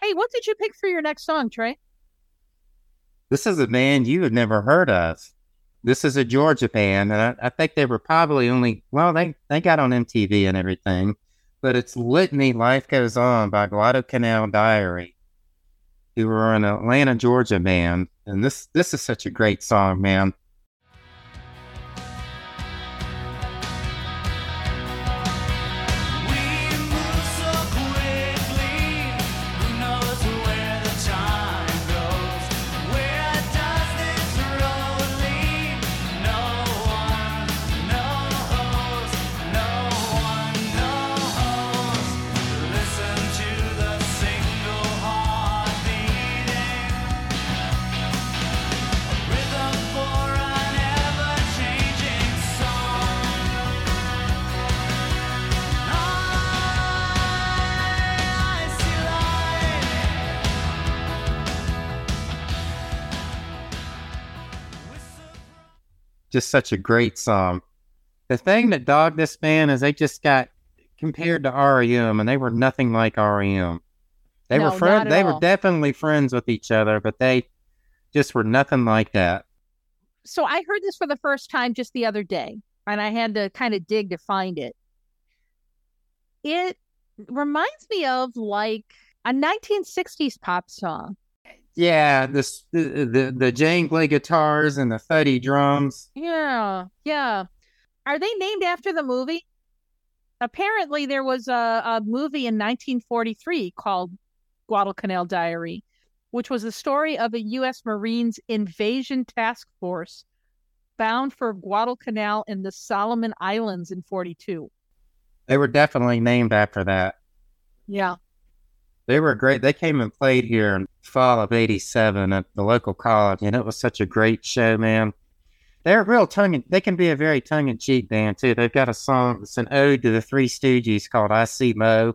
Hey, what did you pick for your next song, Trey? This is a band you had never heard of. This is a Georgia band, and I, I think they were probably only well, they they got on MTV and everything, but it's Litany Life Goes On by Guadalcanal Diary, who were an Atlanta, Georgia band, and this this is such a great song, man. Just such a great song. The thing that dogged this band is they just got compared to REM, and they were nothing like REM. They No, were friends. They all. were definitely friends with each other, but they just were nothing like that. So I heard this for the first time just the other day, and I had to kind of dig to find it. It reminds me of like a 1960s pop song. Yeah, this the the, the jangly guitars and the thuddy drums. Yeah, yeah. Are they named after the movie? Apparently, there was a, a movie in 1943 called Guadalcanal Diary, which was the story of a U.S. Marines invasion task force bound for Guadalcanal in the Solomon Islands in 42. They were definitely named after that. Yeah. They were great. They came and played here in fall of '87 at the local college, and it was such a great show, man. They're real tongue. They can be a very tongue in cheek band too. They've got a song. It's an ode to the Three Stooges called "I See Mo."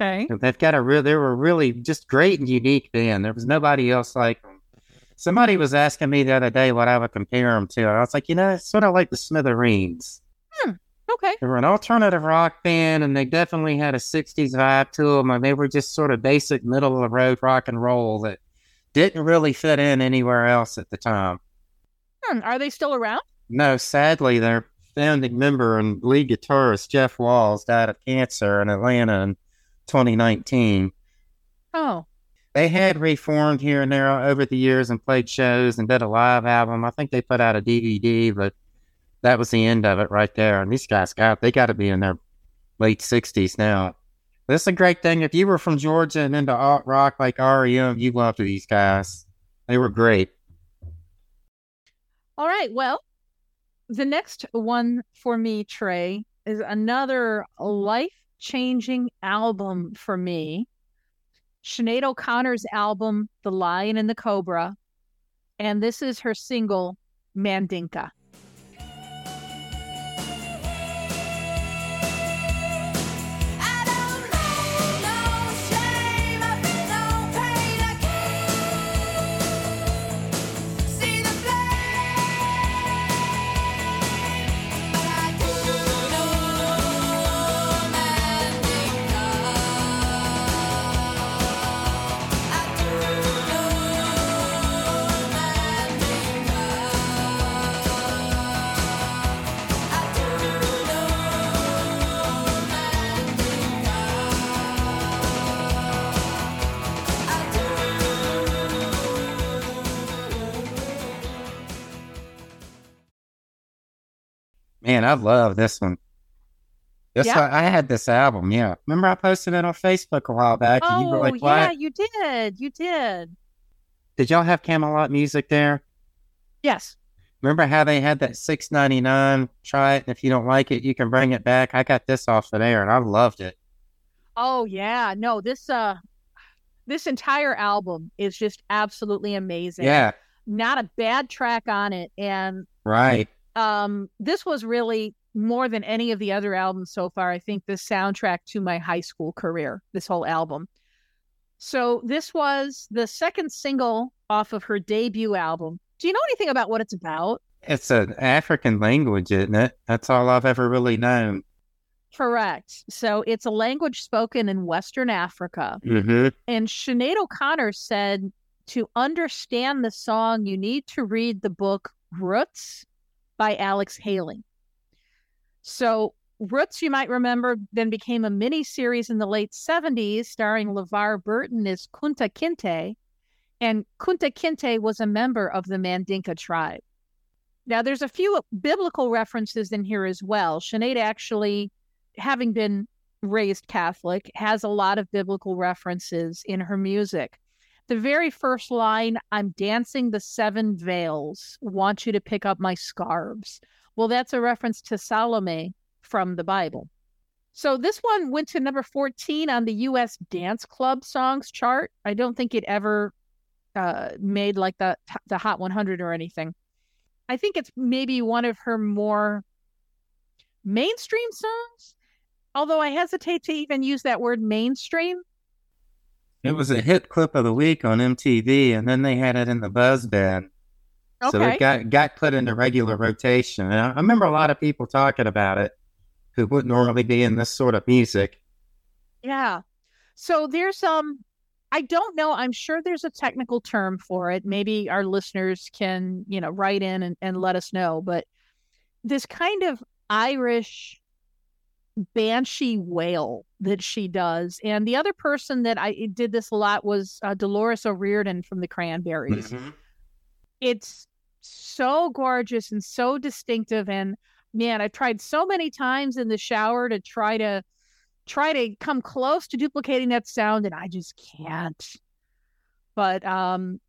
Okay. They've got a real. They were really just great and unique band. There was nobody else like them. Somebody was asking me the other day what I would compare them to, and I was like, you know, it's sort of like the Smithereens. Okay. They were an alternative rock band, and they definitely had a '60s vibe to them. And they were just sort of basic, middle of the road rock and roll that didn't really fit in anywhere else at the time. Hmm, Are they still around? No, sadly, their founding member and lead guitarist Jeff Walls died of cancer in Atlanta in 2019. Oh, They had reformed here and there over the years and played shows and did a live album. I think they put out a DVD, but that was the end of it right there. And these guys got they got to be in their late 60s now. This is a great thing. If you were from Georgia and into alt rock like REM, you loved these guys. They were great. all right. Well, the next one for me, Trey, is another life changing album for me. Sinead O'Connor's album, The Lion and the Cobra. And this is her single, Mandinka. Man, I love this one. This Yeah? one- I had this album, yeah. Remember I posted it on Facebook a while back and you were Oh, like, "What? yeah, you did. You did. Did y'all have Camelot music there?" Yes. Remember how they had that six ninety nine? Try it, and if you don't like it, you can bring it back. I got this off of there, and I loved it. Oh yeah, no, this uh this entire album is just absolutely amazing. Yeah, Not a bad track on it and right. Um this was really more than any of the other albums so far, I think the soundtrack to my high school career, this whole album. So this was the second single off of her debut album. Do you know anything about what it's about? It's an African language, isn't it? That's all I've ever really known. Correct. So it's a language spoken in Western Africa. Mm-hmm. And Sinead O'Connor said to understand the song, you need to read the book Roots by Alex Haley. So, Roots, you might remember, then became a mini series in the late 70s starring LeVar Burton as Kunta Kinte. And Kunta Kinte was a member of the Mandinka tribe. Now, there's a few biblical references in here as well. Sinead actually, having been raised Catholic, has a lot of biblical references in her music. The very first line, I'm dancing the seven veils, want you to pick up my scarves. Well, that's a reference to Salome from the Bible. So this one went to number 14 on the US Dance Club Songs chart. I don't think it ever uh, made like the, the Hot 100 or anything. I think it's maybe one of her more mainstream songs although I hesitate to even use that word mainstream. It was a hit clip of the week on MTV, and then they had it in the Buzz Bin. So it got got put into regular rotation. And I, I remember a lot of people talking about it who wouldn't normally be in this sort of music. Yeah. So there's um I don't know, I'm sure there's a technical term for it. Maybe our listeners can, you know, write in and, and let us know, but this kind of Irish banshee wail that she does. And the other person that I did this a lot was uh, Dolores O'Riordan from the Cranberries. It's so gorgeous and so distinctive and man, I've tried so many times in the shower to try to try to come close to duplicating that sound and I just can't. But um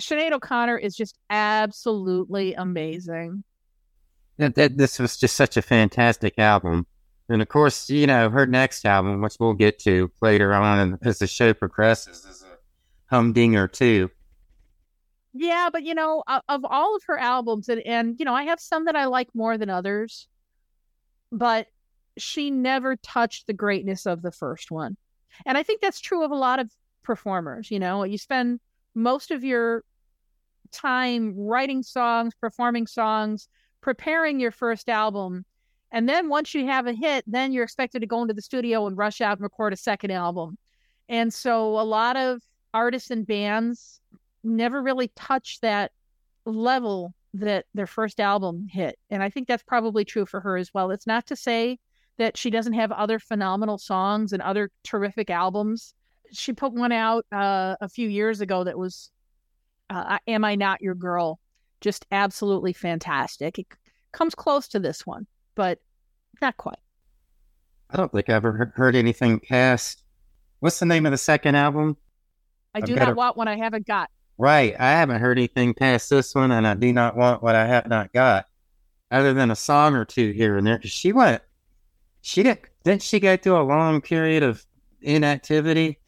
Sinead O'Connor is just absolutely amazing. That, that, this was just such a fantastic album. And of course, you know, her next album, which we'll get to later on as the show progresses, is a humdinger too. Yeah, but you know, of, of all of her albums, and, and you know, I have some that I like more than others, but she never touched the greatness of the first one. And I think that's true of a lot of performers. You know, you spend most of your time writing songs, performing songs, preparing your first album. And then once you have a hit, then you're expected to go into the studio and rush out and record a second album. And so a lot of artists and bands never really touch that level that their first album hit. And I think that's probably true for her as well. It's not to say that she doesn't have other phenomenal songs and other terrific albums. She put one out uh, a few years ago that was uh, Am I Not Your Girl? Just absolutely fantastic. It comes close to this one, but not quite. I don't think I ever heard anything past. What's the name of the second album? I I've do not a- want one I haven't got. Right. I haven't heard anything past this one, and I do not want what I have not got, other than a song or two here and there. she went, she did, didn't she go through a long period of inactivity?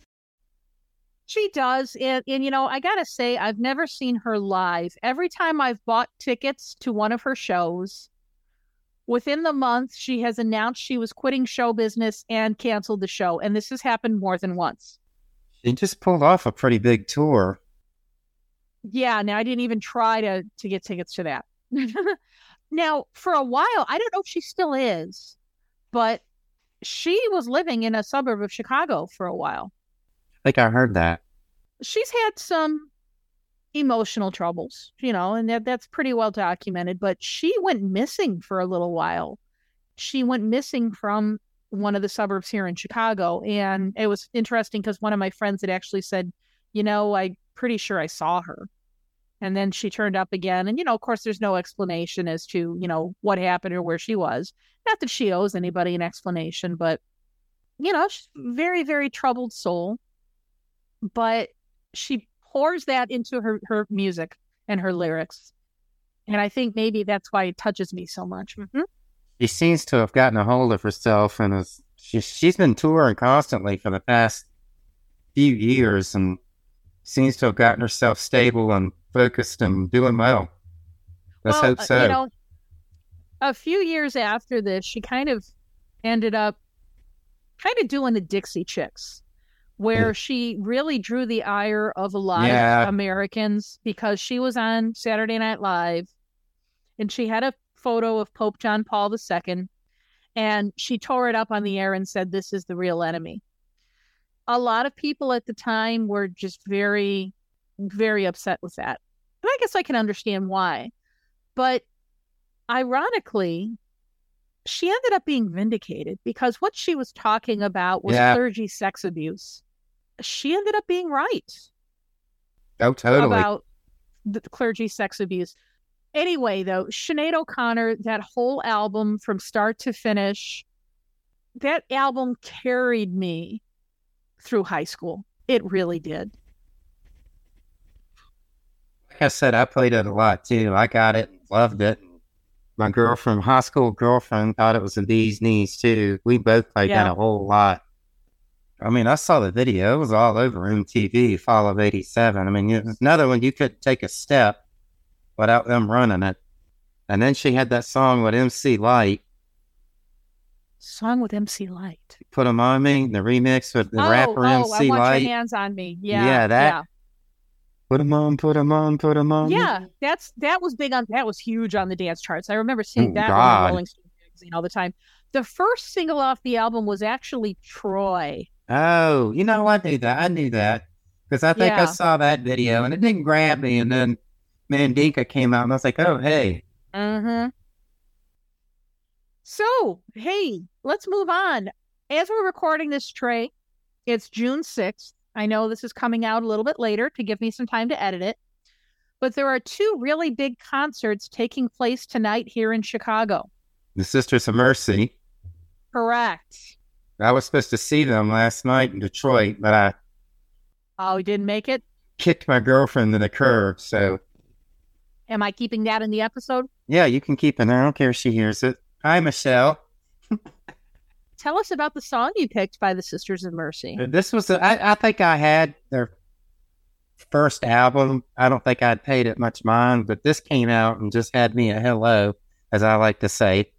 She does. And, and, you know, I got to say, I've never seen her live. Every time I've bought tickets to one of her shows, within the month, she has announced she was quitting show business and canceled the show. And this has happened more than once. She just pulled off a pretty big tour. Yeah. Now, I didn't even try to, to get tickets to that. now, for a while, I don't know if she still is, but she was living in a suburb of Chicago for a while. I think I heard that. she's had some emotional troubles, you know, and that that's pretty well documented. But she went missing for a little while. She went missing from one of the suburbs here in Chicago, and it was interesting because one of my friends had actually said, you know, I'm pretty sure I saw her. And then she turned up again. And, you know, of course, there's no explanation as to, you know, what happened or where she was. Not that she owes anybody an explanation, but, you know, she's very, very troubled soul. But she pours that into her, her music and her lyrics. And I think maybe that's why it touches me so much. Mhm. She seems to have gotten a hold of herself and is, she, she's been touring constantly for the past few years and seems to have gotten herself stable and focused and doing well. Let's Well, hope uh, so. You know, a few years after this, she kind of ended up kind of doing the Dixie Chicks, where she really drew the ire of a lot Yeah. of Americans because she was on Saturday Night Live and she had a photo of Pope John Paul II and she tore it up on the air and said, This is the real enemy. A lot of people at the time were just very, very upset with that. And I guess I can understand why. But ironically, she ended up being vindicated because what she was talking about was Yeah. clergy sex abuse. She ended up being right oh, totally. about the clergy sex abuse. Anyway, though, Sinead O'Connor, that whole album from start to finish, that album carried me through high school. It really did. like I said, I played it a lot too. I got it, loved it. My girlfriend, high school girlfriend, thought it was a bee's knees too. We both played Yeah. that a whole lot. I mean, I saw the video; it was all over MTV. Fall of '87. I mean, it was another one you couldn't take a step without them running it. And then she had that song with MC Lyte, Song with MC Lyte. "Put 'Em on Me," the remix with the oh, rapper oh, I MC want Light. your hands on me. Yeah, Yeah, that- yeah. Put 'em on, put 'em on, put 'em on. Yeah, that's that was big on that was huge on the dance charts. I remember seeing that on Rolling Stone magazine all the time. The first single off the album was actually Troy. Oh, you know, I knew that. I knew that because I think I saw that video and it didn't grab me. And then Mandinka came out and I was like, oh, hey. Mm-hmm. So, hey, let's move on. As we're recording this, Trey, it's June 6th. I know this is coming out a little bit later to give me some time to edit it. But there are two really big concerts taking place tonight here in Chicago. The Sisters of Mercy. Correct. I was supposed to see them last night in Detroit, but I Oh, you didn't make it? kicked my girlfriend to the curb. So, Am I keeping that in the episode? yeah, you can keep it. In there. I don't care if she hears it. Hi, Michelle. Tell us about the song you picked by the Sisters of Mercy. Uh, this was, a, I, I think I had their first album. I don't think I'd paid it much mind, but this came out and just had me a hello, as I like to say.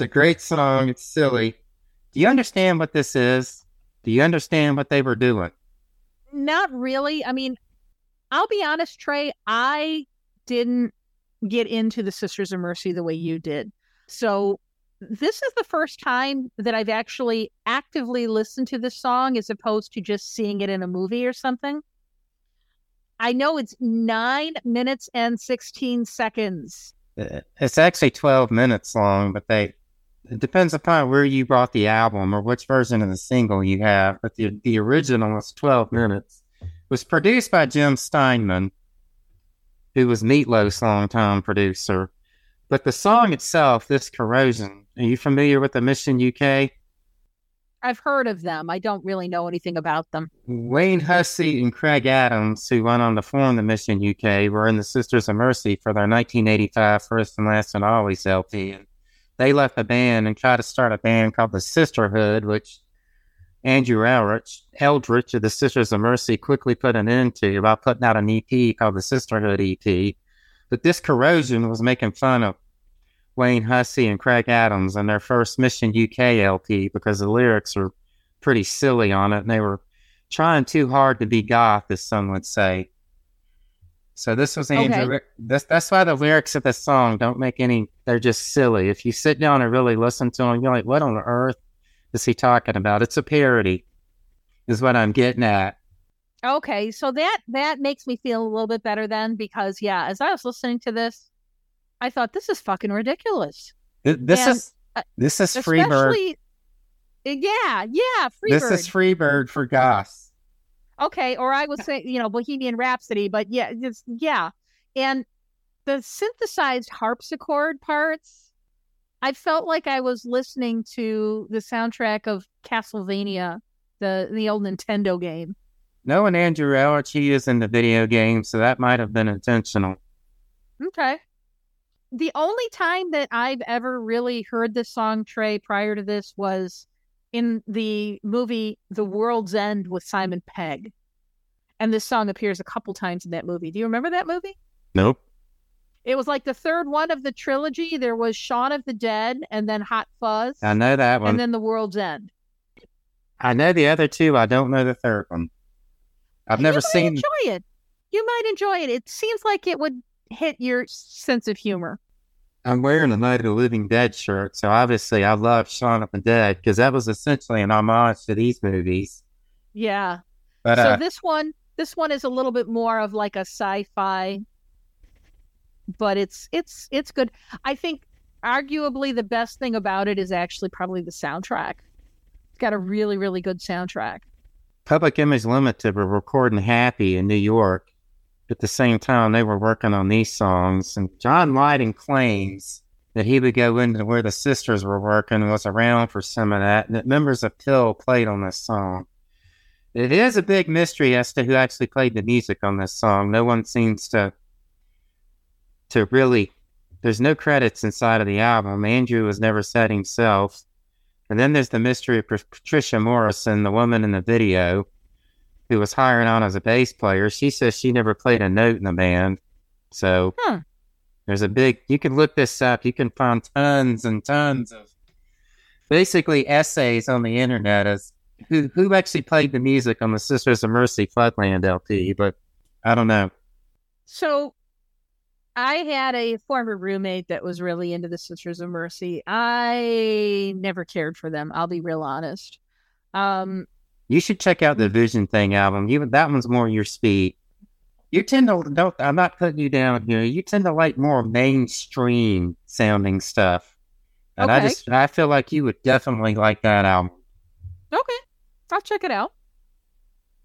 It's a great song. It's silly. Do you understand what this is? Do you understand what they were doing? Not really. I mean, I'll be honest, Trey, I didn't get into the Sisters of Mercy the way you did. So this is the first time that I've actually actively listened to this song as opposed to just seeing it in a movie or something. I know it's nine minutes and 16 seconds. Uh, It's actually 12 minutes long, but they it depends upon where you bought the album or which version of the single you have. But the the original was 12 minutes. It was produced by Jim Steinman, who was Meatloaf's longtime producer. But the song itself, this corrosion, are you familiar with the Mission UK? I've heard of them. I don't really know anything about them. Wayne Hussey and Craig Adams, who went on to form the Mission UK, were in the Sisters of Mercy for their 1985 First and Last and Always LP. And they left the band and tried to start a band called the Sisterhood, which Andrew Eldritch, Eldritch of the Sisters of Mercy quickly put an end to by putting out an EP called the Sisterhood EP. But this corrosion was making fun of Wayne Hussey and Craig Adams and their first Mission UK LP because the lyrics were pretty silly on it and they were trying too hard to be goth, as some would say. So this was Andrew. That's that's why the lyrics of the song don't make any. They're just silly. If you sit down and really listen to them, you're like, "What on earth is he talking about?" It's a parody, is what I'm getting at. Okay, so that that makes me feel a little bit better then because yeah, as I was listening to this, I thought this is fucking ridiculous. Th- This And, is uh, this is Freebird. Especially, yeah, yeah, Freebird. This is Freebird for goths. Okay, or I would say you know Bohemian Rhapsody, but yeah, it's yeah, and the synthesized harpsichord parts. I felt like I was listening to the soundtrack of Castlevania, the the old Nintendo game. Knowing Andrew Eldritch, he is in the video game, so that might have been intentional. Okay. The only time that I've ever really heard this song, Trey, prior to this was in the movie The World's End with Simon Pegg. And this song appears a couple times in that movie. Do you remember that movie? Nope. It was like the third one of the trilogy. There was Shaun of the Dead and then Hot Fuzz I know that one. and then The World's End. I know the other two. I don't know the third one. I've never you might seen. enjoy it. You might enjoy it. It seems like it would hit your sense of humor. I'm wearing a Night of the Living Dead shirt, so obviously I love Shaun of the Dead because that was essentially an homage to these movies. Yeah. But so uh, this one this one is a little bit more of like a sci-fi but it's it's it's good i think arguably the best thing about it is actually probably the soundtrack it's got a really really good soundtrack Public Image Limited were recording Happy in New York, at the same time they were working on these songs. And John Lydon claims that he would go into where the sisters were working and was around for some of that, and that members of PIL played on this song. It is a big mystery as to who actually played the music on this song. No one seems to to really. There's no credits inside of the album. Andrew was never said himself. And then there's the mystery of Patricia Morrison, the woman in the video, who was hiring on as a bass player. She says she never played a note in the band. So Hmm. there's a big. You can look this up. You can find tons and tons of basically essays on the internet as who who actually played the music on the Sisters of Mercy Floodland LP. But I don't know. So I had a former roommate that was really into the Sisters of Mercy. I never cared for them. I'll be real honest. Um, You should check out the Vision Thing album. You that one's more your speed. You tend to don't. I'm not putting you down here. You tend to like more mainstream sounding stuff, and I just I feel like you would definitely like that album. okay, I'll check it out.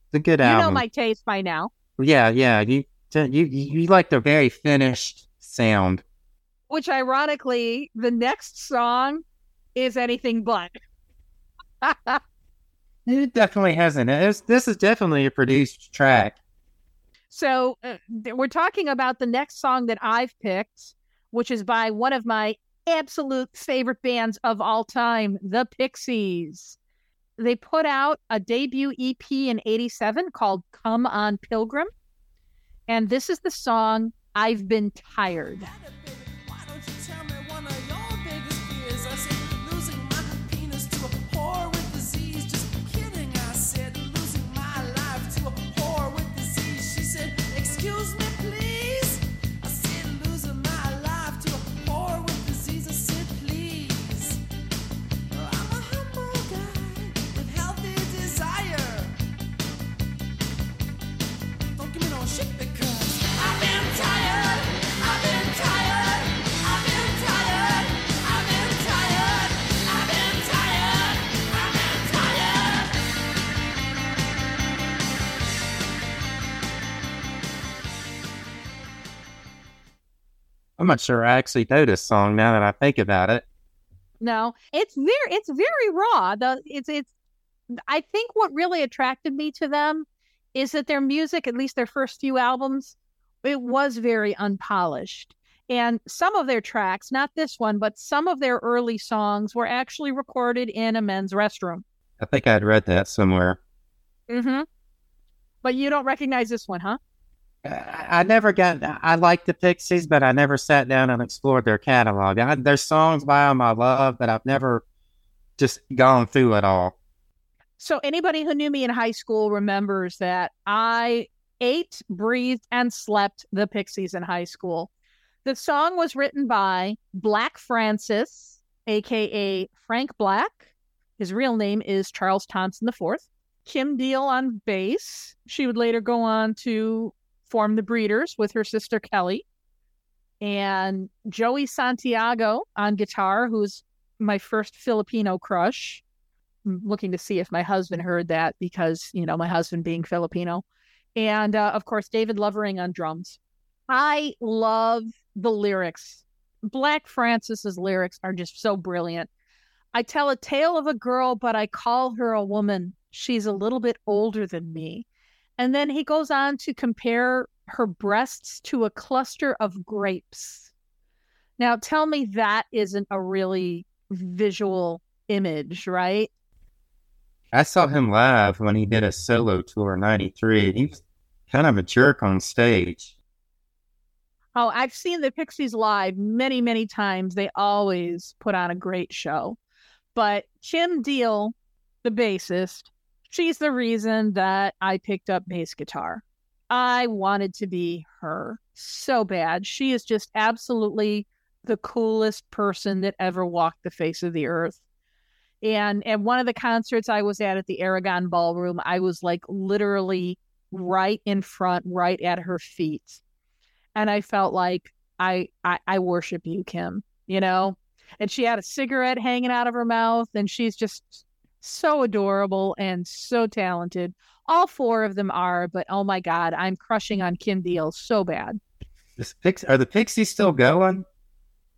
It's a good You album. You know my taste by now. Yeah, yeah. You you you like the very finished sound. Which, ironically, the next song is anything but. It definitely hasn't. It's, this is definitely a produced track. So uh, we're talking about the next song that I've picked, which is by one of my absolute favorite bands of all time, the Pixies. They put out a debut EP in 87 called Come on Pilgrim. And this is the song I've Been Tired. I'm not sure I actually know this song now that I think about it. No, it's very it's very raw. The it's it's I think what really attracted me to them is that their music, at least their first few albums, it was very unpolished. And some of their tracks, not this one, but some of their early songs were actually recorded in a men's restroom. I think I'd read that somewhere. Mm-hmm. But you don't recognize this one, huh? I, never got. I like the Pixies, but I never sat down and explored their catalog. I, there's songs by them I love, but I've never just gone through it all. So anybody who knew me in high school remembers that I ate, breathed, and slept the Pixies in high school. The song was written by Black Francis, aka Frank Black. His real name is Charles Thompson IV. Kim Deal on bass. She would later go on to form the Breeders with her sister Kelly. And Joey Santiago on guitar, who's my first Filipino crush. I'm looking to see if my husband heard that because, you know, my husband being Filipino. And uh, of course, David Lovering on drums. I love the lyrics. Black Francis's lyrics are just so brilliant. I tell a tale of a girl, but I call her a woman. She's a little bit older than me. And then he goes on to compare her breasts to a cluster of grapes. Now, tell me that isn't a really visual image, right? I saw him live when he did a solo tour in '93. He was kind of a jerk on stage. Oh, I've seen the Pixies live many, many times. They always put on a great show. But Kim Deal, the bassist, she's the reason that I picked up bass guitar. I wanted to be her so bad. She is just absolutely the coolest person that ever walked the face of the earth. And at one of the concerts I was at at the Aragon Ballroom, I was like literally right in front, right at her feet. And I felt like I I, I worship you, Kim, you know? And she had a cigarette hanging out of her mouth and she's just So adorable and so talented. All four of them are, but oh my God, I'm crushing on Kim Deal so bad. This Pix- are the Pixies still going?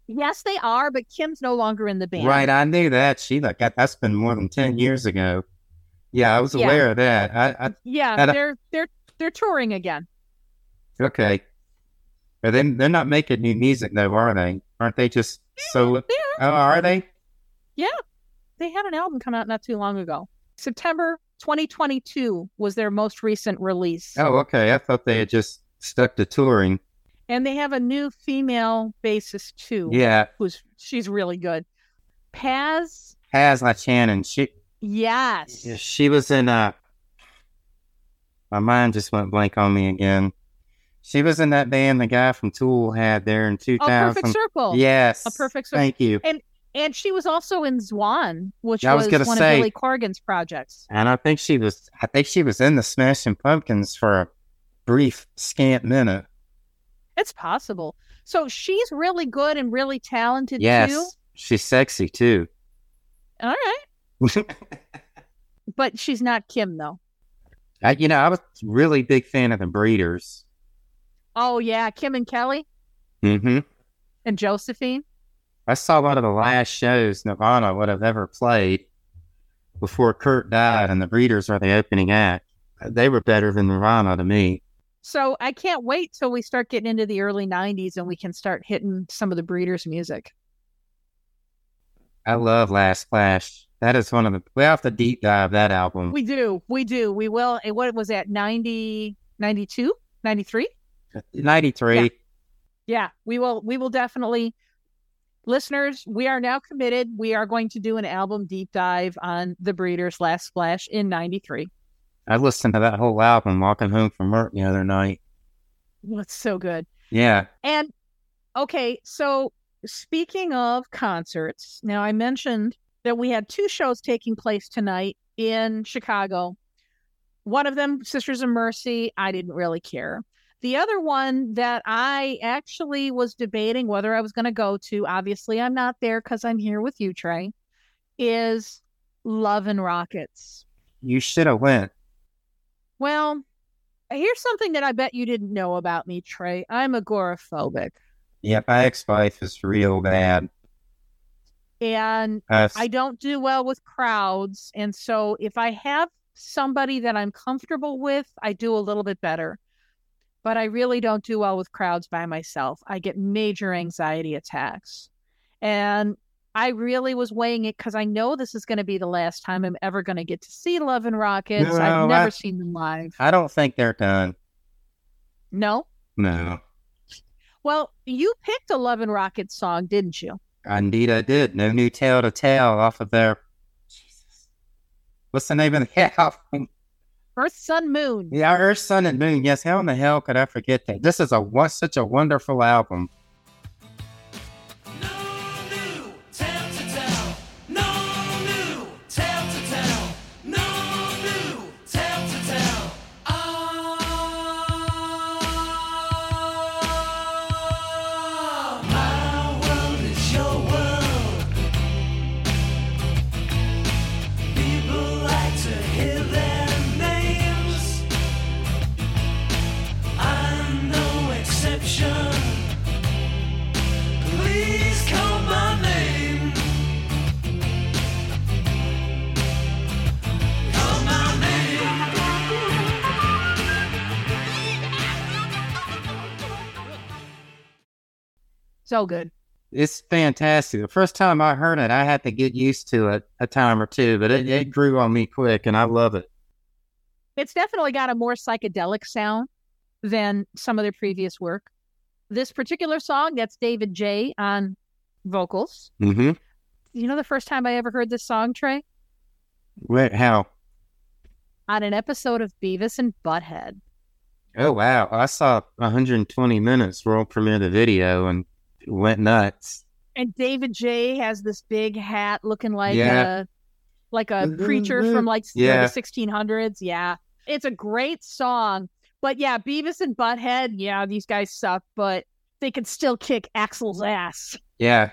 Yes, they are, but Kim's no longer in the band. Right, I knew that. She like that- that's been more than ten years ago. Yeah, I was Yeah. aware of that. I, I Yeah, I- they're they're they're touring again. okay. But then they're not making new music though, are they? Aren't they just so? They Oh, are they? They had an album come out not too long ago. September 2022 was their most recent release. Oh, okay. I thought they had just stuck to touring. And they have a new female bassist too. Yeah, Who's she's really good. Paz, Paz Lenchantin. She yes. she was in uh. My mind just went blank on me again. She was in that band the guy from Tool had there in two Oh, Perfect. Circle. Yes, A Perfect Circle. Thank you. And she was also in Zwan, which I was was, one say- of Billy Corgan's projects. And I think she was. I think she was in the Smashing Pumpkins for a brief, scant minute. It's possible. So she's really good and really talented Yes, too. she's sexy too. All right. But she's not Kim though. I, you know, I was really big fan of the Breeders. Oh yeah, Kim and Kelly Mm-hmm. and Josephine. I saw one of the last shows Nirvana would have ever played before Kurt died, and the Breeders are the opening act. They were better than Nirvana to me. So I can't wait till we start getting into the early 90s and we can start hitting some of the Breeders' music. I love Last Splash. That is one of the. We have to deep dive that album. We do. We do. We will. And what was that, 90, 92, 93? 93. Yeah, we will. We will definitely. Listeners, we are now committed. We are going to do an album deep dive on the Breeders' Last Splash in 93. I listened to that whole album walking home from work the other night. It's so good. Yeah. And okay, so speaking of concerts, now I mentioned that we had two shows taking place tonight in Chicago. One of them, Sisters of Mercy, I didn't really care. The other one that I actually was debating whether I was going to go to, obviously I'm not there because I'm here with you, Trey, is Love and Rockets. You should have went. Well, here's something that I bet you didn't know about me, Trey. I'm agoraphobic. Yeah, my ex-wife is real bad. And Uh, I don't do well with crowds. And so if I have somebody that I'm comfortable with, I do a little bit better. But I really don't do well with crowds by myself. I get major mm. anxiety attacks. And I really was weighing it because I know this is going to be the last time I'm ever going to get to see Love and Rockets. No, I've never I- seen them live. I don't think they're done. No? No. Well, you picked a Love and Rockets song, didn't you? Indeed, I did. No new tale to tell off of their. Jesus. What's the name of the album? Earth, Sun, Moon. Yeah, Earth, Sun, and Moon. Yes, how in the hell could I forget that? This is a such a wonderful album. So good. It's fantastic. The first time I heard it, I had to get used to it a time or two, but it, it grew on me quick, and I love it. It's definitely got a more psychedelic sound than some of their previous work. This particular song, that's David J on vocals. Mm-hmm. You know the first time I ever heard this song, Trey? Wait, how? On an episode of Beavis and Butthead. Oh wow! I saw 120 minutes world premiere the video and went nuts. And David J has this big hat looking like Yeah. a like a preacher from like Yeah. the 1600s. Yeah. It's a great song. But yeah, Beavis and Butthead, yeah, these guys suck, but they can still kick Axel's ass. Yeah,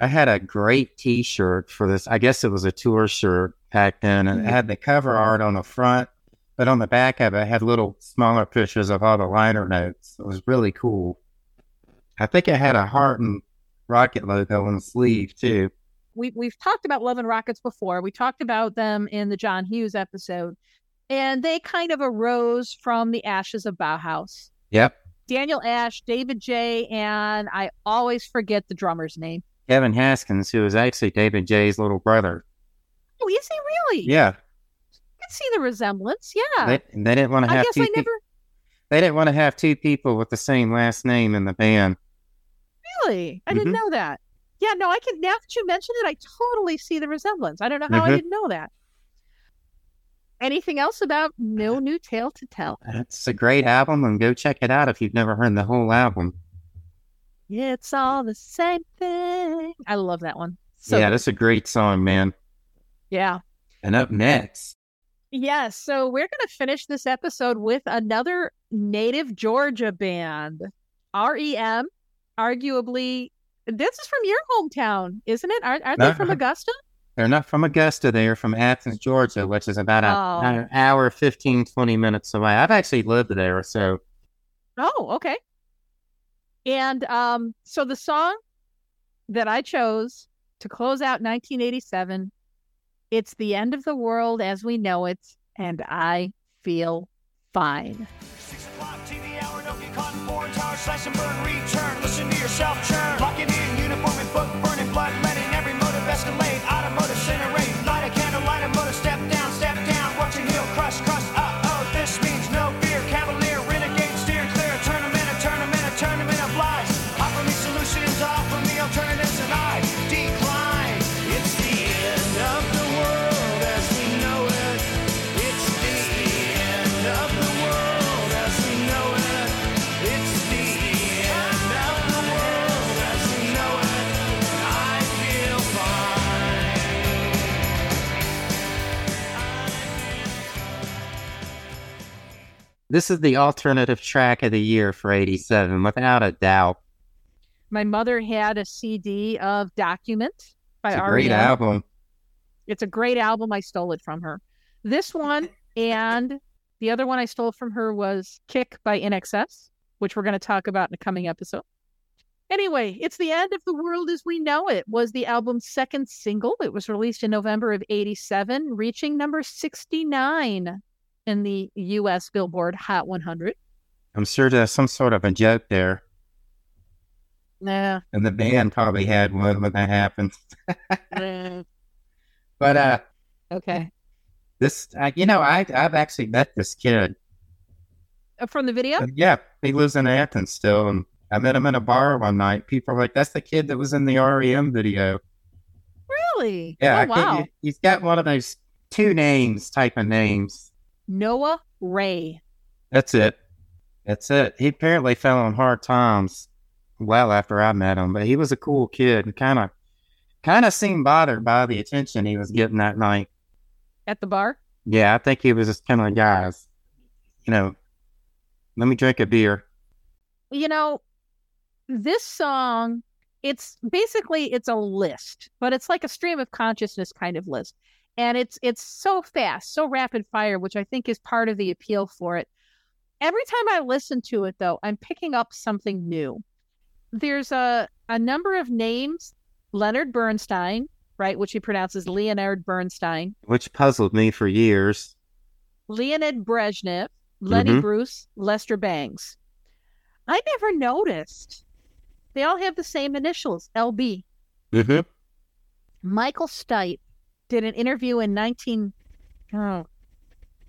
I had a great T-shirt for this. I guess it was a tour shirt back then, and it had the cover art on the front, but on the back of it, it had little smaller pictures of all the liner notes. It was really cool. I think it had a uh-huh. heart and rocket logo on the sleeve too. we we've talked about Love and Rockets before. We talked about them in the John Hughes episode, and they kind of arose from the ashes of Bauhaus. Yep, Daniel Ash, David J, and I always forget the drummer's name. Kevin Haskins, who was actually David J's little brother. Oh, is he really? Yeah, I can see the resemblance. Yeah. they, they didn't want to have. I guess. I pe- never they didn't want to have two people with the same last name in the band. Really. I didn't Mhm. know that. Yeah, no, I can now that you mention it, I totally see the resemblance. I don't know how I Mhm. didn't know that. Anything else about No New Tale to Tell? It's a great album, and go check it out if you've never heard the whole album. It's all the same thing. I love that one. So yeah, that's a great song, man. yeah. And up next, Yeah, so we're going to finish this episode with another native Georgia band, REM. Arguably, this is from your hometown, isn't it? Aren't, aren't they from. Augusta? they're not from Augusta, they're from Athens, Georgia, which is about a, Oh. an hour, 15, 20 minutes away. I've actually lived there, so Oh, okay. And um, so the song that I chose to close out 1987, it's the end of the world as we know it, and I feel fine. Six o'clock TV hour, don't get caught in foreign tower, slash and burn, return. Listen to yourself churn. Locking in, uniform and book, burning blood, this is the alternative track of the year for 87, without a doubt. My mother had a CD of Document by It's a great REM. album. It's a great album. I stole it from her. This one and the other one I stole from her was Kick by INXS, which we're going to talk about in a coming episode. Anyway, It's the End of the World as We Know It was the album's second single. It was released in November of 87, reaching number 69 in the US Billboard Hot 100. I'm sure there's some sort of a joke there, Nah. and the band probably had one when that happened. nah. But uh, okay. this, uh, you know, I I've actually met this kid. Uh, From the video? Uh, Yeah, he lives in Athens still, and I met him in a bar one night. People are like, "That's the kid that was in the REM video." Really? Yeah, Oh, wow. think he, he's got one of those two names type of names. Noah Ray. That's it. That's it. He apparently fell on hard times well after I met him, but he was a cool kid and kind of kind of seemed bothered by the attention he was getting that night. At the bar? Yeah, I think he was just kind of guys, you know, let me drink a beer. you know this song it's basically it's a list but it's like a stream of consciousness kind of list and it's it's so fast so rapid fire which i think is part of the appeal for it every time i listen to it though i'm picking up something new there's a a number of names leonard bernstein right which he pronounces leonard bernstein which puzzled me for years. leonid brezhnev lenny Mhm. bruce lester bangs i never noticed they all have the same initials lb Mm-hmm. Michael Stipe did an interview in 19 oh,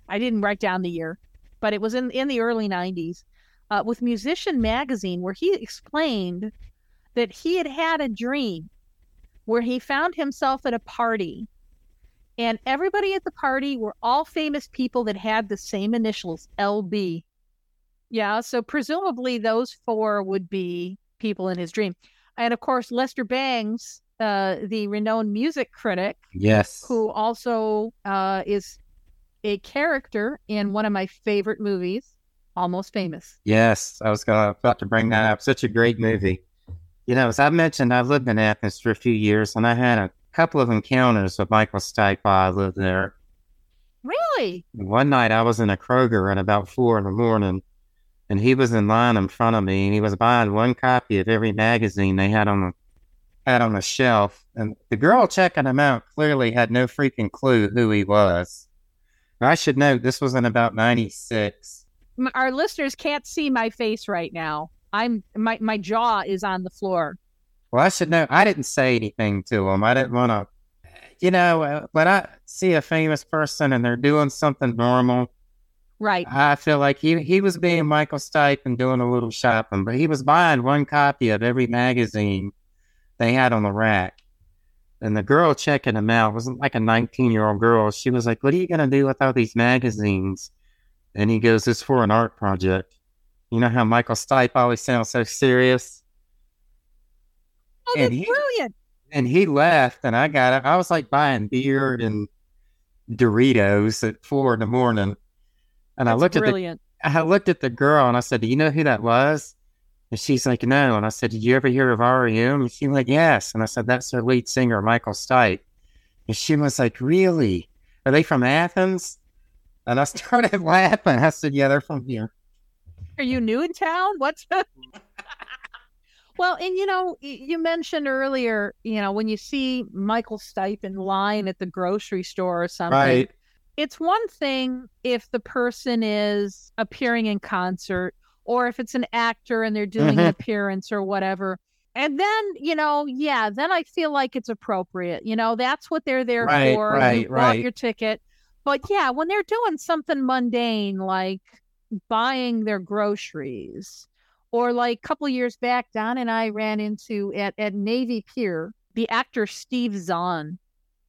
I didn't write down the year, but it was in in the early 90s uh, with Musician magazine where he explained that he had had a dream where he found himself at a party and everybody at the party were all famous people that had the same initials LB. Yeah, so presumably those four would be people in his dream. And of course, Lester Bangs, uh, the renowned music critic, Yes. who also uh, is a character in one of my favorite movies, Almost Famous. Yes, I was gonna about to bring that up. Such a great movie. You know, as I mentioned, I lived in Athens for a few years, and I had a couple of encounters with Michael Stipe while I lived there. Really? One night I was in a Kroger at about four in the morning, and he was in line in front of me, and he was buying one copy of every magazine they had on the had on the shelf. And the girl checking him out clearly had no freaking clue who he was. I should note this was in about ninety six. Our listeners can't see my face right now. I'm my my jaw is on the floor. Well, I should know. I didn't say anything to him. I didn't want to. You know, uh, when I see a famous person and they're doing something normal, Right. I feel like he he was being Michael Stipe and doing a little shopping, but he was buying one copy of every magazine they had on the rack. And the girl checking him out wasn't like a 19 year old girl. She was like, What are you going to do with all these magazines? And he goes, It's for an art project. You know how Michael Stipe always sounds so serious? Oh, And that's he- brilliant. And he left, and I got it. I was like buying beer and Doritos at four in the morning. And I That's looked at the. I looked at the girl and I said, Do you know who that was? And she's like, No. And I said, Did you ever hear of REM? And she's like, Yes. And I said, That's their lead singer, Michael Stipe. And she was like, Really? Are they from Athens? And I started laughing. I said, Yeah, they're from here. Are you new in town? What's Well, and you know, you mentioned earlier, you know, when you see Michael Stipe in line at the grocery store or something, Right. it's one thing if the person is appearing in concert or if it's an actor and they're doing an Mhm. appearance or whatever. And then, you know, yeah, then I feel like it's appropriate. You know, that's what they're there Right, for. right, you bought right. your ticket. But yeah, when they're doing something mundane like buying their groceries or like a couple years back, Don and I ran into at, at Navy Pier, the actor Steve Zahn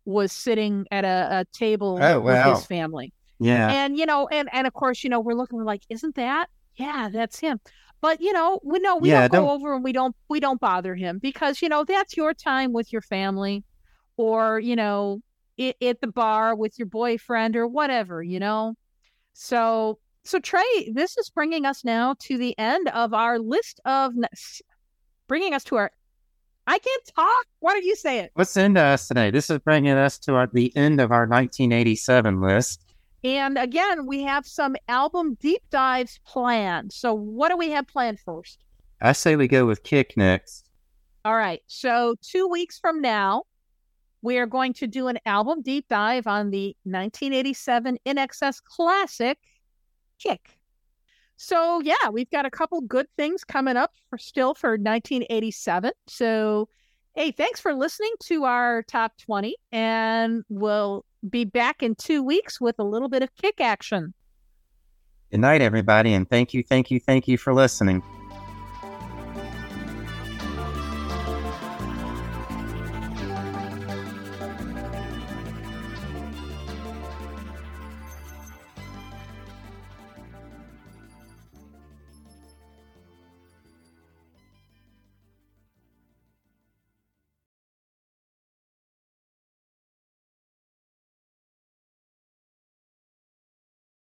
was sitting at a, a table Oh, with his family. Yeah. And you know, and and of course, you know, we're looking, we're like, isn't that? Yeah, that's him. But you know, we know we Yeah, don't go don't- over and we don't we don't bother him because you know that's your time with your family, or you know, i at the bar with your boyfriend or whatever, you know. So so Trey, this is bringing us now to the end of our list of bringing us to our. I can't talk. Why don't you say it? What's into us today? This is bringing us to our, the end of our 1987 list. And again, we have some album deep dives planned. So, what do we have planned first? I say we go with Kick next. All right. So, two weeks from now, we are going to do an album deep dive on the 1987 INXS classic Kick. So, yeah, we've got a couple good things coming up for still for 1987. So, hey, thanks for listening to our top 20, and we'll be back in two weeks with a little bit of kick action. Good night, everybody, and thank you, thank you, thank you for listening.